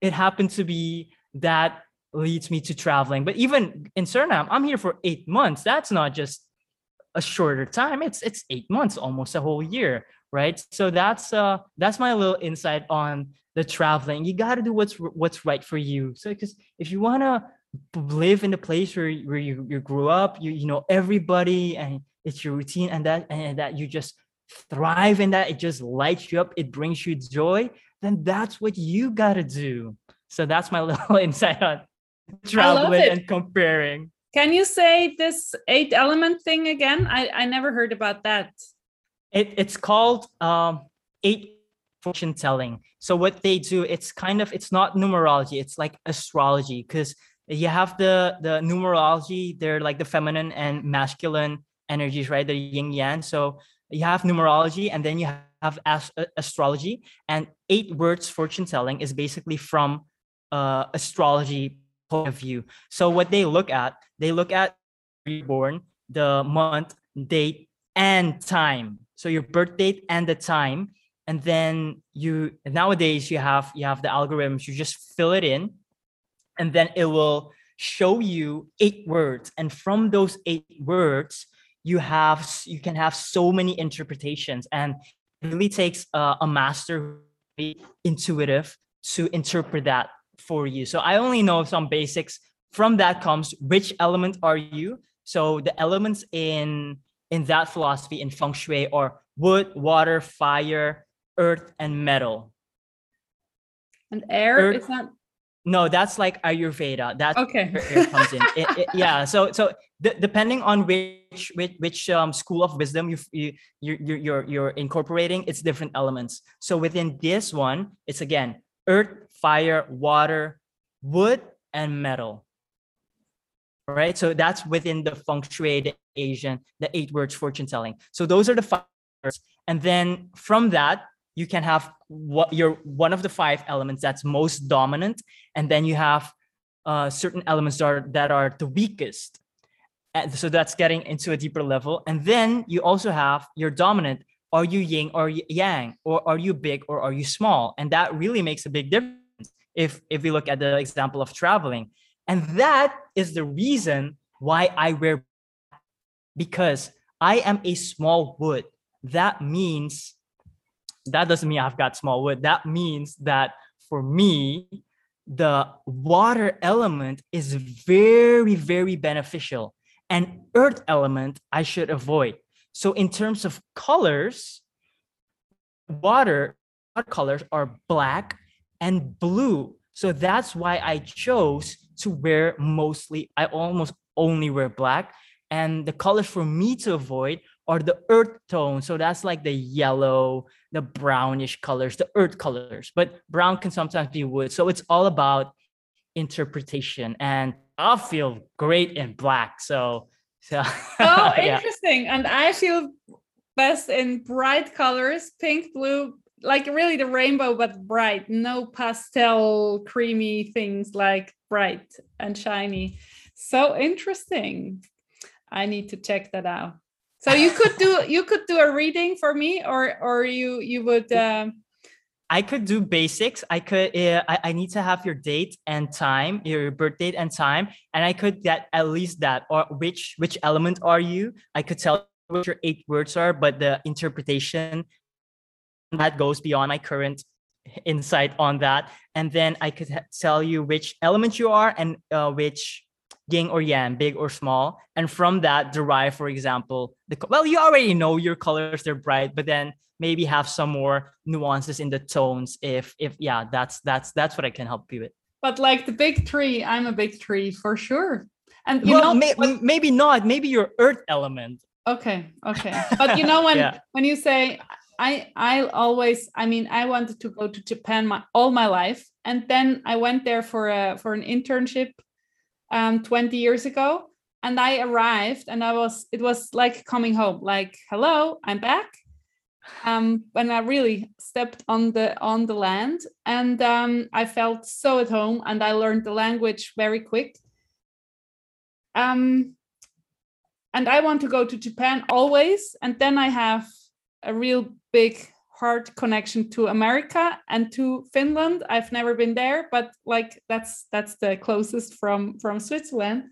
it happened to be that leads me to traveling. But even in Suriname, I'm here for eight months. That's not just a shorter time. It's it's eight months, almost a whole year, right? So that's uh that's my little insight on the traveling. You got to do what's what's right for you. So because if you want to live in the place where, where you, you grew up, you you know everybody and it's your routine and that and that you just thrive in that, it just lights you up, it brings you joy, then that's what you got to do. So that's my [laughs] little insight on traveling and comparing. Can you say this eight element thing again? I, I never heard about that. It, it's called um, eight fortune telling. So what they do, it's kind of it's not numerology, it's like astrology because you have the the numerology, they're like the feminine and masculine energies, right? The yin yang. So you have numerology and then you have ast- astrology and eight words fortune telling is basically from uh, astrology point of view. So what they look at, they look at reborn, the month, date, and time. So your birth date and the time. And then you nowadays you have you have the algorithms, you just fill it in, and then it will show you eight words. And from those eight words, you have you can have so many interpretations. And it really takes a, a master intuitive to interpret that for you. So I only know some basics. From that comes which element are you? So the elements in in that philosophy in feng shui are wood, water, fire, earth, and metal. And air earth, is that no, that's like Ayurveda. That's okay. where air comes in. It, it, [laughs] yeah. So so d- depending on which which which um, school of wisdom you you you you're you're incorporating, it's different elements. So within this one, it's again earth, fire, water, wood, and metal. Right. So that's within the feng shui, the Asian, the eight words fortune telling. So those are the five words. And then from that, you can have what you're one of the five elements that's most dominant. And then you have uh, certain elements that are, that are the weakest. And so that's getting into a deeper level. And then you also have your dominant. Are you yin or yang? Or are you big or are you small? And that really makes a big difference if if we look at the example of traveling. And that is the reason why i wear because i am a small wood. That means that doesn't mean i've got small wood. That means that for me the water element is very very beneficial. And earth element i should avoid. So in terms of colors water colors are black and blue. So that's why I chose to wear mostly, I almost only wear black. And the colors for me to avoid are the earth tone. So that's like the yellow, the brownish colors, the earth colors. But brown can sometimes be wood. So it's all about interpretation. And I feel great in black. So, [laughs] so oh, interesting. Yeah. And I feel best in bright colors, pink, blue, like really the rainbow but bright no pastel creamy things like bright and shiny so interesting i need to check that out so you could do [laughs] you could do a reading for me or or you you would um... I could do basics. I could. Uh, I, I need to have your date and time, your birth date and time, and I could get at least that. Or which which element are you? I could tell what your eight words are, but the interpretation that goes beyond my current insight on that and then i could tell you which element you are and uh, which yin or yang, big or small, and from that derive, for example, the well, you already know your colors, they're bright, but then maybe have some more nuances in the tones. If if yeah, that's that's that's what I can help you with. But like the big tree, I'm a big tree for sure. And you well, know, may- what- maybe not. Maybe your earth element. okay, okay. But you know [laughs] when Yeah. when you say I I always I mean I wanted to go to Japan my all my life and then I went there for a for an internship um 20 years ago and I arrived and I was it was like coming home like hello I'm back um when I really stepped on the on the land and um I felt so at home and I learned the language very quick. Um and I want to go to Japan always and then I have a real big heart connection to America and to Finland. I've never been there, but like that's that's the closest from from Switzerland.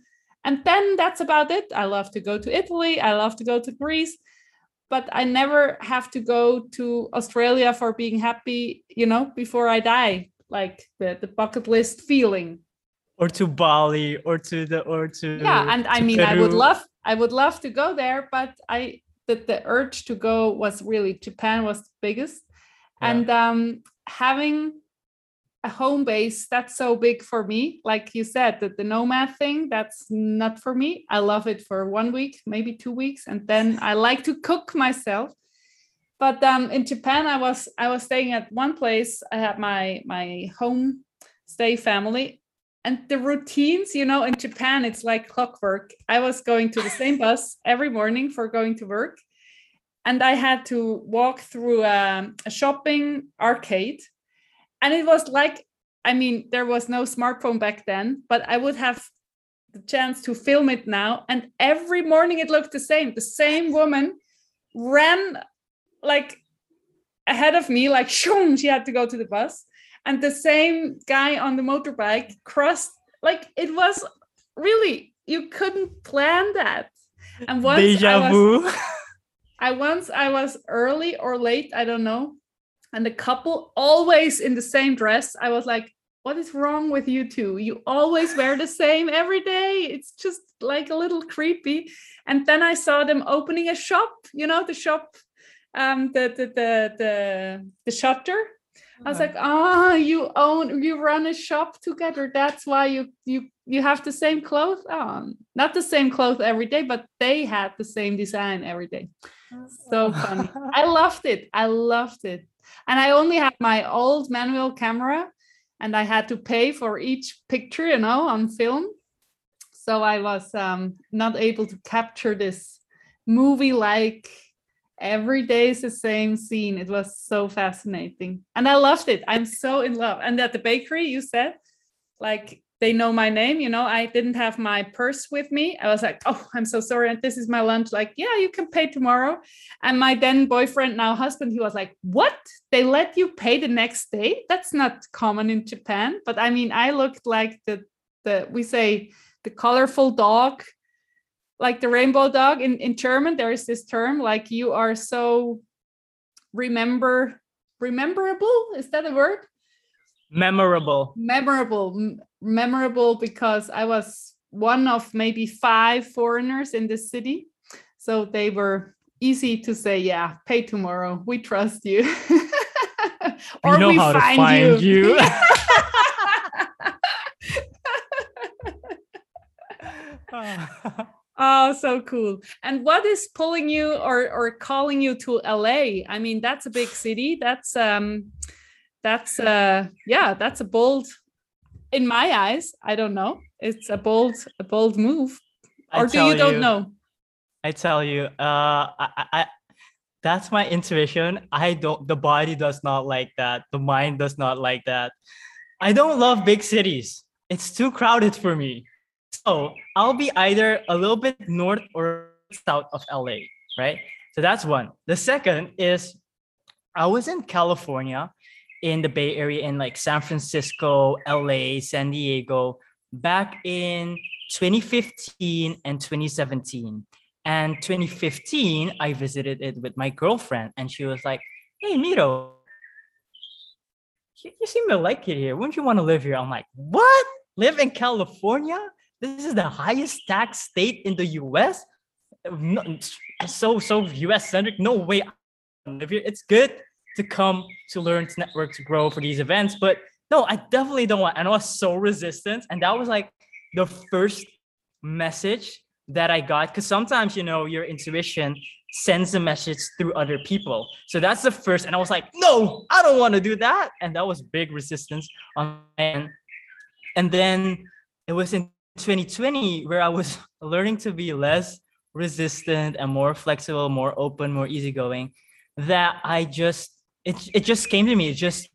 And then that's about it. I love to go to Italy. I love to go to Greece, but I never have to go to Australia for being happy, you know, before I die. Like the, the bucket list feeling. Or to Bali, or to the, or to Yeah, and I mean, I would love, I would love to go there, but I the, the urge to go was really Japan was the biggest, Yeah. and um, having a home base that's so big for me. Like you said, that the nomad thing that's not for me. I love it for one week, maybe two weeks, and then I like to cook myself. But um, in Japan, I was I was staying at one place. I had my my home stay family, and the routines you know in japan it's like clockwork. I was going to the same [laughs] bus every morning for going to work and i had to walk through um, a shopping arcade. And it was like i mean there was no smartphone back then but i would have the chance to film it now and every morning it looked the same. The same woman ran like ahead of me like [laughs] shoom, she had to go to the bus and the same guy on the motorbike crossed like it was really you couldn't plan that and once Deja I was. [laughs] I once I was early or late, I don't know. And the couple always in the same dress. I was like, what is wrong with you two? You always wear the same every day. It's just like a little creepy. And then I saw them opening a shop, you know, the shop, um, the the the the, the shutter. I was like, ah, you own, you run a shop together. That's why you you you have the same clothes on. Not the same clothes every day, but they had the same design every day. So funny. [laughs] I loved it. I loved it. And I only had my old manual camera, and I had to pay for each picture, you know, on film. So I was um, not able to capture this movie-like every day is the same scene. It was so fascinating. And I loved it. I'm so in love. And at the bakery, you said, like, they know my name. You know, I didn't have my purse with me. I was like, oh, I'm so sorry. And this is my lunch. Like, yeah, you can pay tomorrow. And my then boyfriend, now husband, he was like, what? They let you pay the next day? That's not common in Japan. But I mean, I looked like the, the we say, the colorful dog like the rainbow dog in, in German, there is this term like you are so remember rememberable. Is that a word? Memorable. Memorable, memorable because I was one of maybe five foreigners in the city. So they were easy to say, yeah, pay tomorrow. We trust you. [laughs] Or we to find you. [laughs] [laughs] Oh, so cool. And what is pulling you or or calling you to LA? I mean, that's a big city. That's um that's uh yeah, that's a bold in my eyes. I don't know. It's a bold a bold move. Or do you don't know? I tell you, uh, I, I- that's my intuition. I don't. The body does not like that. The mind does not like that. I don't love big cities. It's too crowded for me. So I'll be either a little bit north or south of LA, right? So that's one. The second is I was in California in the Bay Area in like San Francisco, LA, San Diego back in 2015 and 2017. And 2015, I visited it with my girlfriend, and she was like, Hey, Miro, you, you seem to like it here. Wouldn't you want to live here? I'm like, What? live in California? This is the highest tax state in the US. So so US centric. No way. It's good to come to learn to network to grow for these events, but no, I definitely don't want. And I was so resistant, and that was like the first message that I got because sometimes you know your intuition sends a message through other people. So that's the first, and I was like, no, I don't want to do that, and that was big resistance on end. And then it was in 2020 where I was [laughs] learning to be less resistant and more flexible, more open, more easygoing. That I just it it just came to me. It just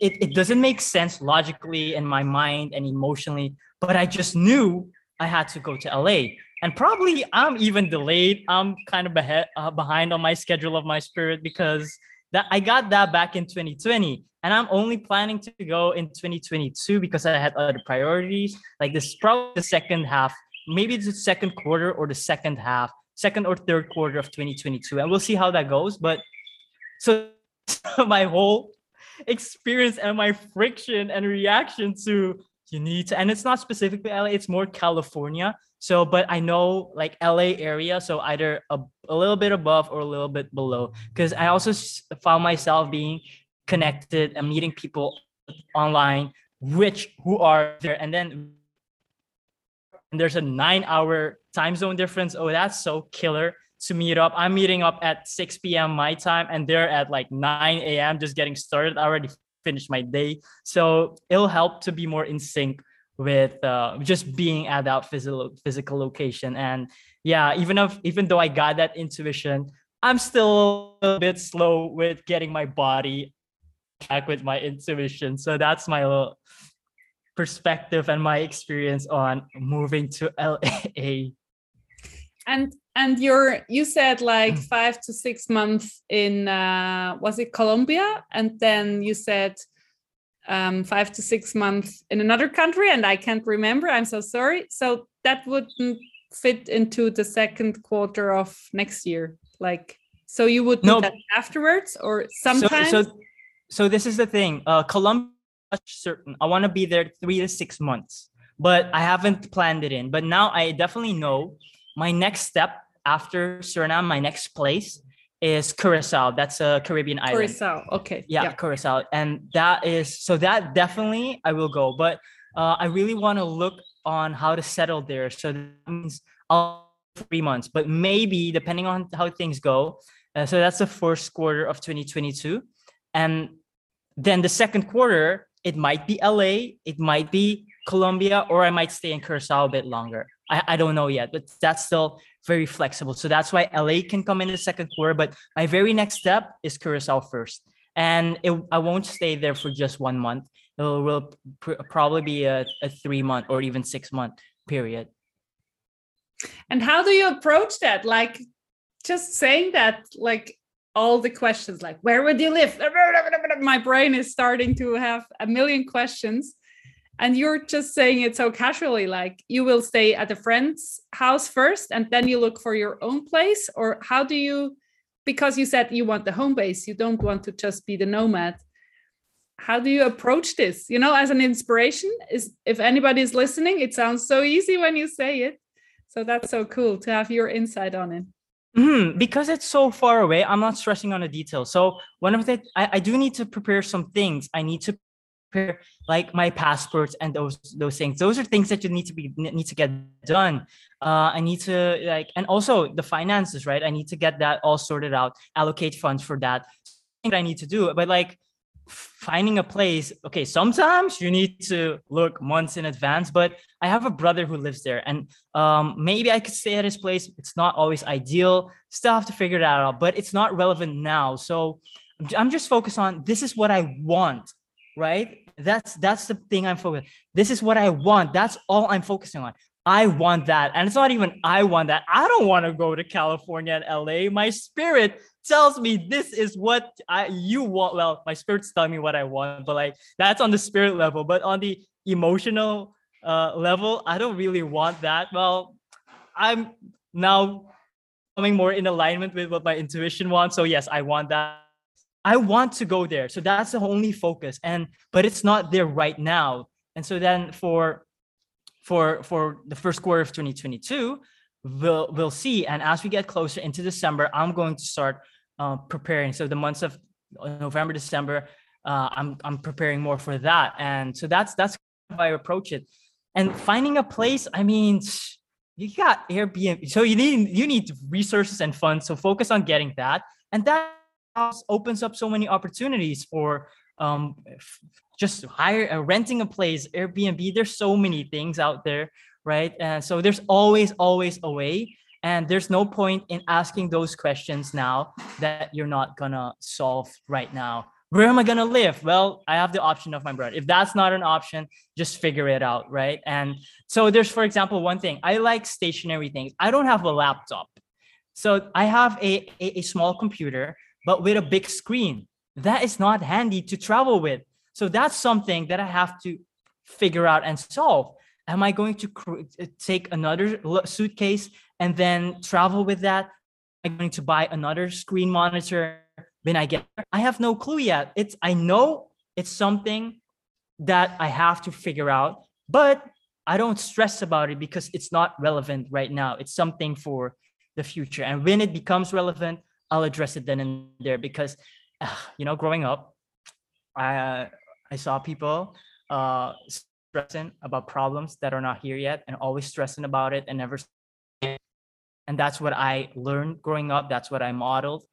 it, it doesn't make sense logically in my mind and emotionally, but I just knew I had to go to LA. And probably I'm even delayed. I'm kind of behe- uh, behind on my schedule of my spirit because that I got that back in 2020 and I'm only planning to go in 2022 because I had other priorities. Like this is probably the second half, maybe the second quarter or the second half, second or third quarter of 2022. And we'll see how that goes. But so [laughs] my whole experience and my friction and reaction to you need to and it's not specifically LA it's more California so but I know like LA area so either a, a little bit above or a little bit below because I also found myself being connected and meeting people online which who are there and then and there's a 9 hour time zone difference oh that's so killer to meet up. I'm meeting up at 6 p.m. my time, and they're at like 9 a.m. just getting started. Already finished my day. So it'll help to be more in sync with uh, just being at that physical physical location. And yeah, even if even though I got that intuition, I'm still a bit slow with getting my body back with my intuition. So that's my perspective and my experience on moving to LA. [laughs] And and you're you said like mm. five to six months in uh, was it Colombia, and then you said um, five to six months in another country, and I can't remember. I'm so sorry. So that wouldn't fit into the second quarter of next year. Like, so you would do no. that afterwards, or sometimes. So, so, so this is the thing. Uh, Colombia, certain. I want to be there three to six months, but I haven't planned it in. But now I definitely know my next step after Suriname, my next place is Curacao. That's a Caribbean island. Curacao, okay. Yeah, yeah, Curacao, and that is so that definitely I will go, but uh, I really want to look on how to settle there. So that means I'll three months, but maybe depending on how things go. Uh, so that's the first quarter of 2022, and then the second quarter it might be LA, it might be Colombia, or I might stay in Curacao a bit longer. I, I don't know yet, but that's still very flexible. So that's why LA can come in the second quarter. But my very next step is Curacao first. And it, I won't stay there for just one month. It will pr- probably be a, a three month or even six month period. And how do you approach that? Like just saying that, like all the questions, like where would you live? [laughs] My brain is starting to have a million questions and you're just saying it so casually like you will stay at a friend's house first and then you look for your own place? Or how do you because you said you want the home base you don't want to just be the nomad. How do you approach this? You know as an inspiration is if anybody is listening it sounds so easy when you say it. So that's so cool to have your insight on it. Mm, because it's so far away, I'm not stressing on the details. So one of the I, I do need to prepare some things. I need to like my passports and those those things. Those are things that you need to be need to get done. Uh, I need to like, and also the finances, right? I need to get that all sorted out. Allocate funds for that. I need to do, but like finding a place okay sometimes you need to look months in advance but i have a brother who lives there and um, maybe i could stay at his place it's not always ideal still have to figure that out but it's not relevant now so i'm just focused on this is what i want right that's that's the thing I'm focused. This is what I want. That's all I'm focusing on. I want that. And it's not even I want that. I don't want to go to California and LA. My spirit tells me this is what I you want. Well, my spirit's telling me what I want, but like that's on the spirit level. But on the emotional uh, level, I don't really want that. Well, I'm now coming more in alignment with what my intuition wants. So yes, I want that. I want to go there. So that's the only focus. And but it's not there right now. And so then for for for the first quarter of 2022, we'll we'll see. And as we get closer into December, I'm going to start uh, preparing. So the months of November, December, uh, I'm I'm preparing more for that. And so that's that's how I approach it. And finding a place, I mean, you got Airbnb, so you need you need resources and funds. So focus on getting that, and that opens up so many opportunities for um just hire uh, renting a place airbnb there's so many things out there right? And so there's always always a way and there's no point in asking those questions now that you're not gonna solve right now. Where am i gonna live? Well i have the option of my brother if that's not an option just figure it out right? And so there's for example one thing i like stationary things. I don't have a laptop. So i have a, a, a small computer but with a big screen that is not handy to travel with so that's something that I have to figure out and solve. Am I going to cr- uh, take another suitcase and then travel with that? Am I going to buy another screen monitor when I get there? I have no clue yet. It's I know it's something that I have to figure out, but I don't stress about it because it's not relevant right now. It's something for the future. And when it becomes relevant, I'll address it then and there because, uh, you know, growing up, I, I saw people uh, stressing about problems that are not here yet and always stressing about it and never. And that's what I learned growing up. That's what I modeled.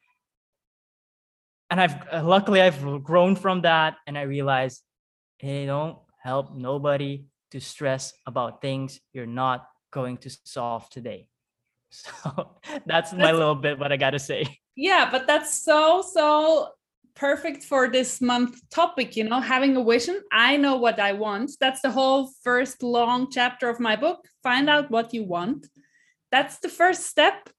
And I've uh, luckily I've grown from that, and I realized, hey, don't help nobody to stress about things you're not going to solve today. [laughs] So that's, that's my little bit what I got to say. Yeah, but that's so so perfect for this month topic you know having a vision. I know what i want. That's the whole first long chapter of my book find out what you want. That's the first step.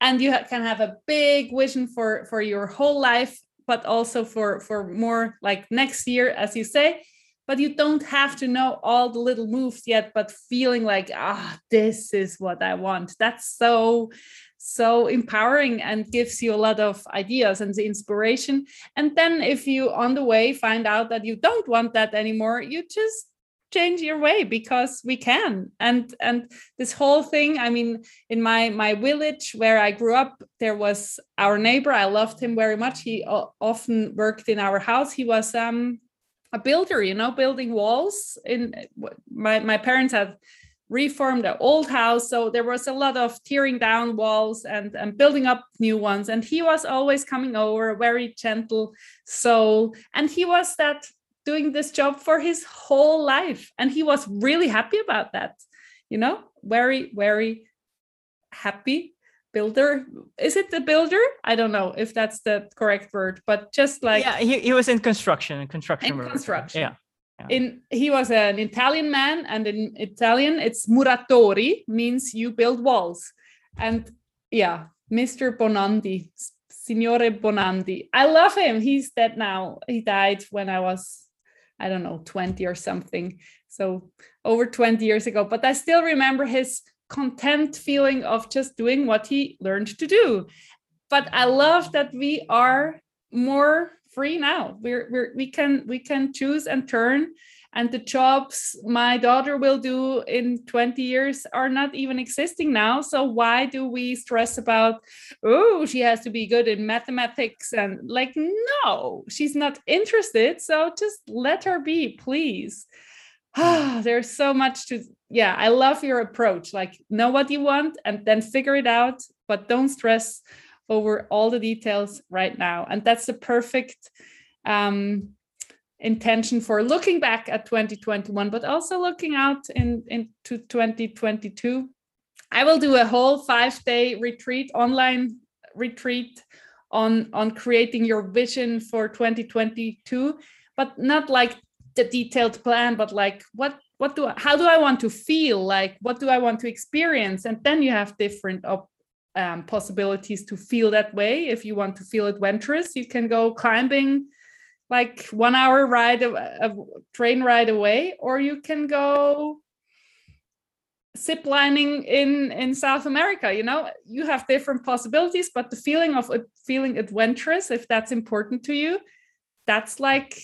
And you can have a big vision for for your whole life but also for for more like next year as you say. But you don't have to know all the little moves yet but feeling like ah this is what i want. That's so so empowering and gives you a lot of ideas and the inspiration. And then if you on the way find out that you don't want that anymore you just change your way because we can. And and this whole thing i mean in my my village where i grew up there was our neighbor. I loved him very much. He often worked in our house. He was um a builder you know building walls in my my parents had reformed the old house. So there was a lot of tearing down walls and, and building up new ones. And he was always coming over a very gentle soul. And he was that doing this job for his whole life. And he was really happy about that you know? Very very happy builder. Is it the builder? I don't know if that's the correct word but just like yeah he, he was in construction construction in construction. Yeah in he was an Italian man, and in Italian it's muratori, means you build walls. And yeah, Mr. Bonandi, Signore Bonandi. I love him. He's dead now. He died when I was, I don't know, 20 or something. So over 20 years ago. But I still remember his content feeling of just doing what he learned to do. But I love that we are more free now. We're, we're we can we can choose and turn and the jobs my daughter will do in 20 years are not even existing now. So why do we stress about oh she has to be good in mathematics and like no she's not interested. So just let her be please. Ah [sighs] there's so much to yeah i love your approach. Like know what you want and then figure it out but don't stress over all the details right now. And that's the perfect um, intention for looking back at 2021, but also looking out in, into 2022. I will do a whole five day retreat, online retreat on, on creating your vision for 2022, but not like the detailed plan, but like what what do I, how do I want to feel like what do I want to experience and then you have different um, possibilities to feel that way. If you want to feel adventurous, you can go climbing like one hour ride a, a train ride away, or you can go zip lining in in South America. You know, you have different possibilities, but the feeling of feeling adventurous, if that's important to you, that's like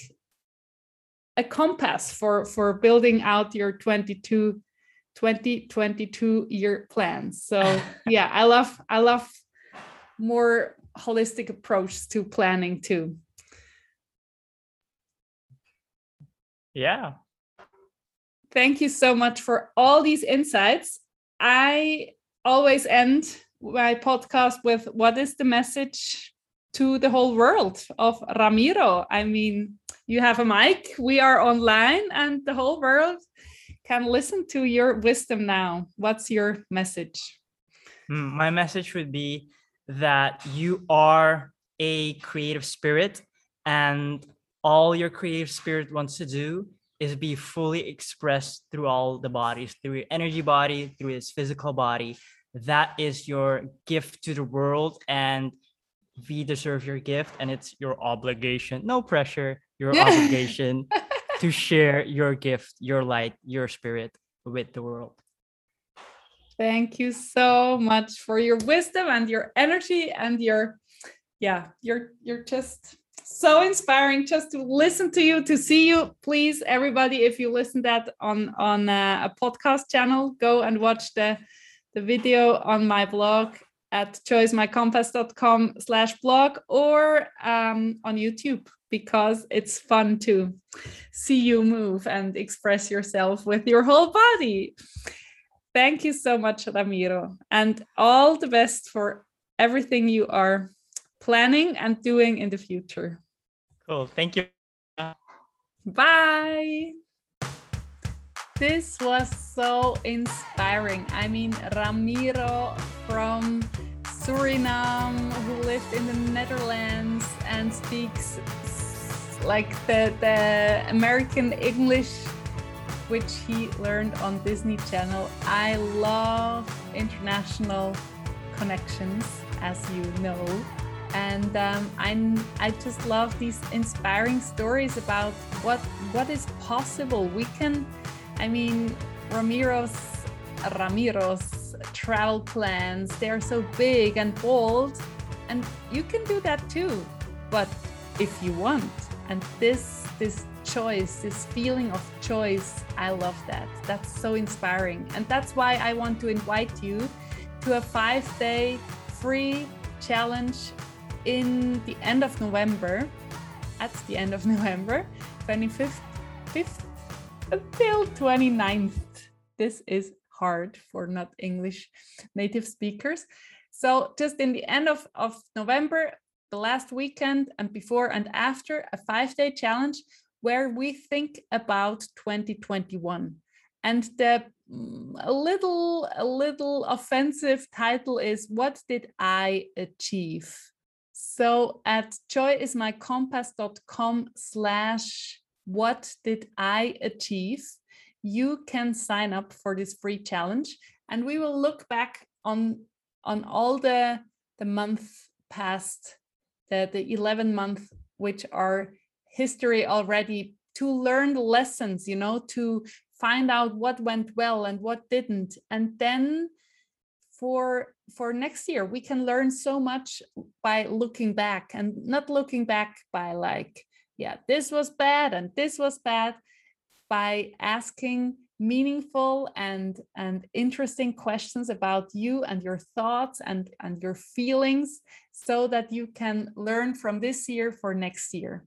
a compass for for building out your 22 2022 year plans so [laughs] yeah i love i love more holistic approach to planning too. Yeah. Thank you so much for all these insights. I always end my podcast with what is the message to the whole world of ramiro? I mean you have a mic we are online and the whole world can listen to your wisdom now. What's your message? Hmm, my message would be that you are a creative spirit and all your creative spirit wants to do is be fully expressed through all the bodies through your energy body through its physical body. That is your gift to the world and we deserve your gift and it's your obligation. No pressure your [laughs] obligation to share your gift your light your spirit with the world. Thank you so much for your wisdom and your energy and your yeah, you're you're just so inspiring just to listen to you to see you. Please everybody if you listen that on on a, a podcast channel go and watch the the video on my blog at joyismycompass.com slash blog or um, on youtube because it's fun to see you move and express yourself with your whole body Thank you so much, Ramiro, and all the best for everything you are planning and doing in the future. Cool. Thank you. Bye. This was so inspiring. I mean, Ramiro from Suriname, who lived in the Netherlands and speaks like the, the American English which he learned on Disney Channel. I love international connections, as you know. And um, i I just love these inspiring stories about what what is possible. We can, I mean, Ramiro's Ramiro's travel plans. They are so big and bold, and you can do that too. But if you want, and this this choice, this feeling of choice. I love that. That's so inspiring. And that's why I want to invite you to a five day free challenge in the end of November. At the end of [laughs] November, 25th 5th until 29th. This is hard for not English native speakers. So, just in the end of, of November, the last weekend, and before and after, a five day challenge where we think about 2021 and the mm, a little a little offensive title is what did i achieve? So at joyismycompass.com slash what did i achieve you can sign up for this free challenge and we will look back on on all the the month past the the 11 month which are history already to learn the lessons you know to find out what went well and what didn't. And then for for next year we can learn so much by looking back and not looking back by like yeah this was bad and this was bad by asking meaningful and and interesting questions about you and your thoughts and and your feelings so that you can learn from this year for next year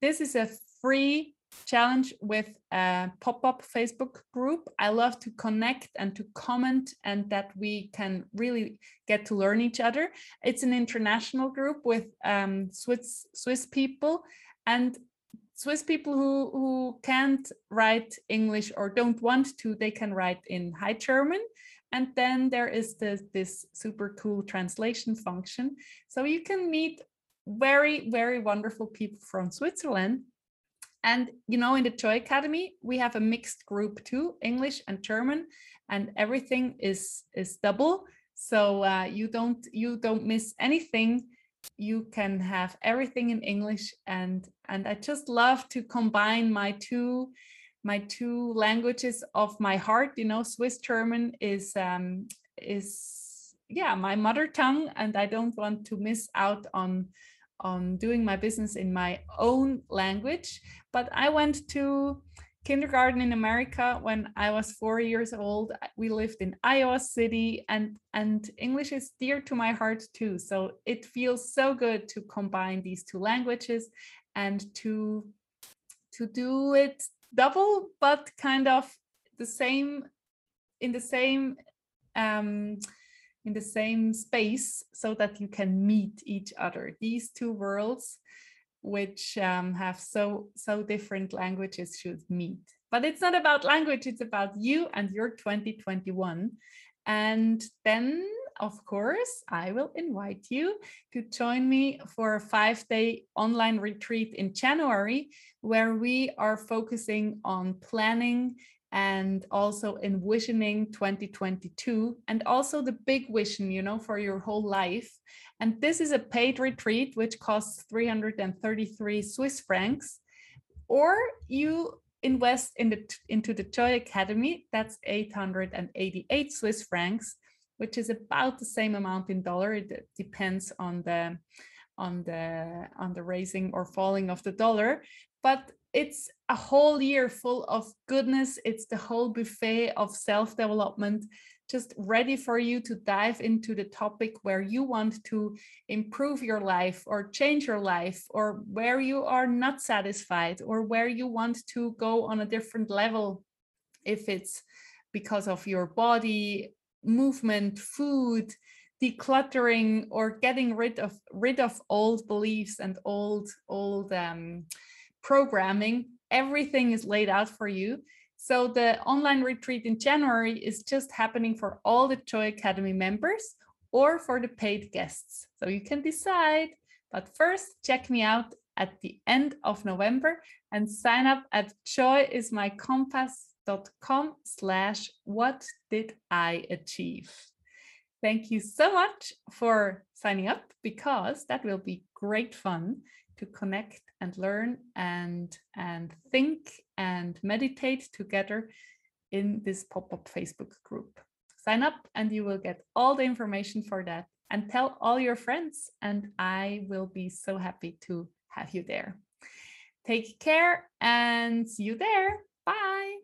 this is a free challenge with a pop-up Facebook group. I love to connect and to comment and that we can really get to learn each other. It's an international group with um, Swiss Swiss people and Swiss people who, who can't write English or don't want to, they can write in High German. And then there is this, this super cool translation function. So you can meet very, very wonderful people from Switzerland. And, you know, in the Joy Academy, we have a mixed group too, English and German, and everything is is double. So uh, you don't you don't miss anything. You can have everything in English, and and I just love to combine my two my two languages of my heart. You know, Swiss German is um, is yeah my mother tongue, and I don't want to miss out on on doing my business in my own language. But I went to kindergarten in America when I was four years old. We lived in Iowa City, and and English is dear to my heart too. So it feels so good to combine these two languages and to to do it double, but kind of the same in the same um, in the same space, so that you can meet each other. These two worlds which um, have so so different languages should meet. But it's not about language, it's about you and your 2021. And then, of course, I will invite you to join me for a five day online retreat in January, where we are focusing on planning and also envisioning 2022 and also the big vision you know for your whole life. And this is a paid retreat which costs 333 swiss francs. Or you invest in the into the joy academy that's 888 swiss francs which is about the same amount in dollar. It depends on the on the on the raising or falling of the dollar. But it's a whole year full of goodness. It's the whole buffet of self development, just ready for you to dive into the topic where you want to improve your life or change your life, or where you are not satisfied, or where you want to go on a different level. If it's because of your body, movement, food, decluttering, or getting rid of rid of old beliefs and old old um, programming, everything is laid out for you. So the online retreat in January is just happening for all the Joy Academy members or for the paid guests. So you can decide. But first, check me out at the end of November and sign up at joyismycompass.com slash what did I achieve. Thank you so much for signing up because that will be great fun to connect and learn and and think and meditate together in this pop-up Facebook group. Sign up and you will get all the information for that and tell all your friends and I will be so happy to have you there. Take care and see you there. Bye.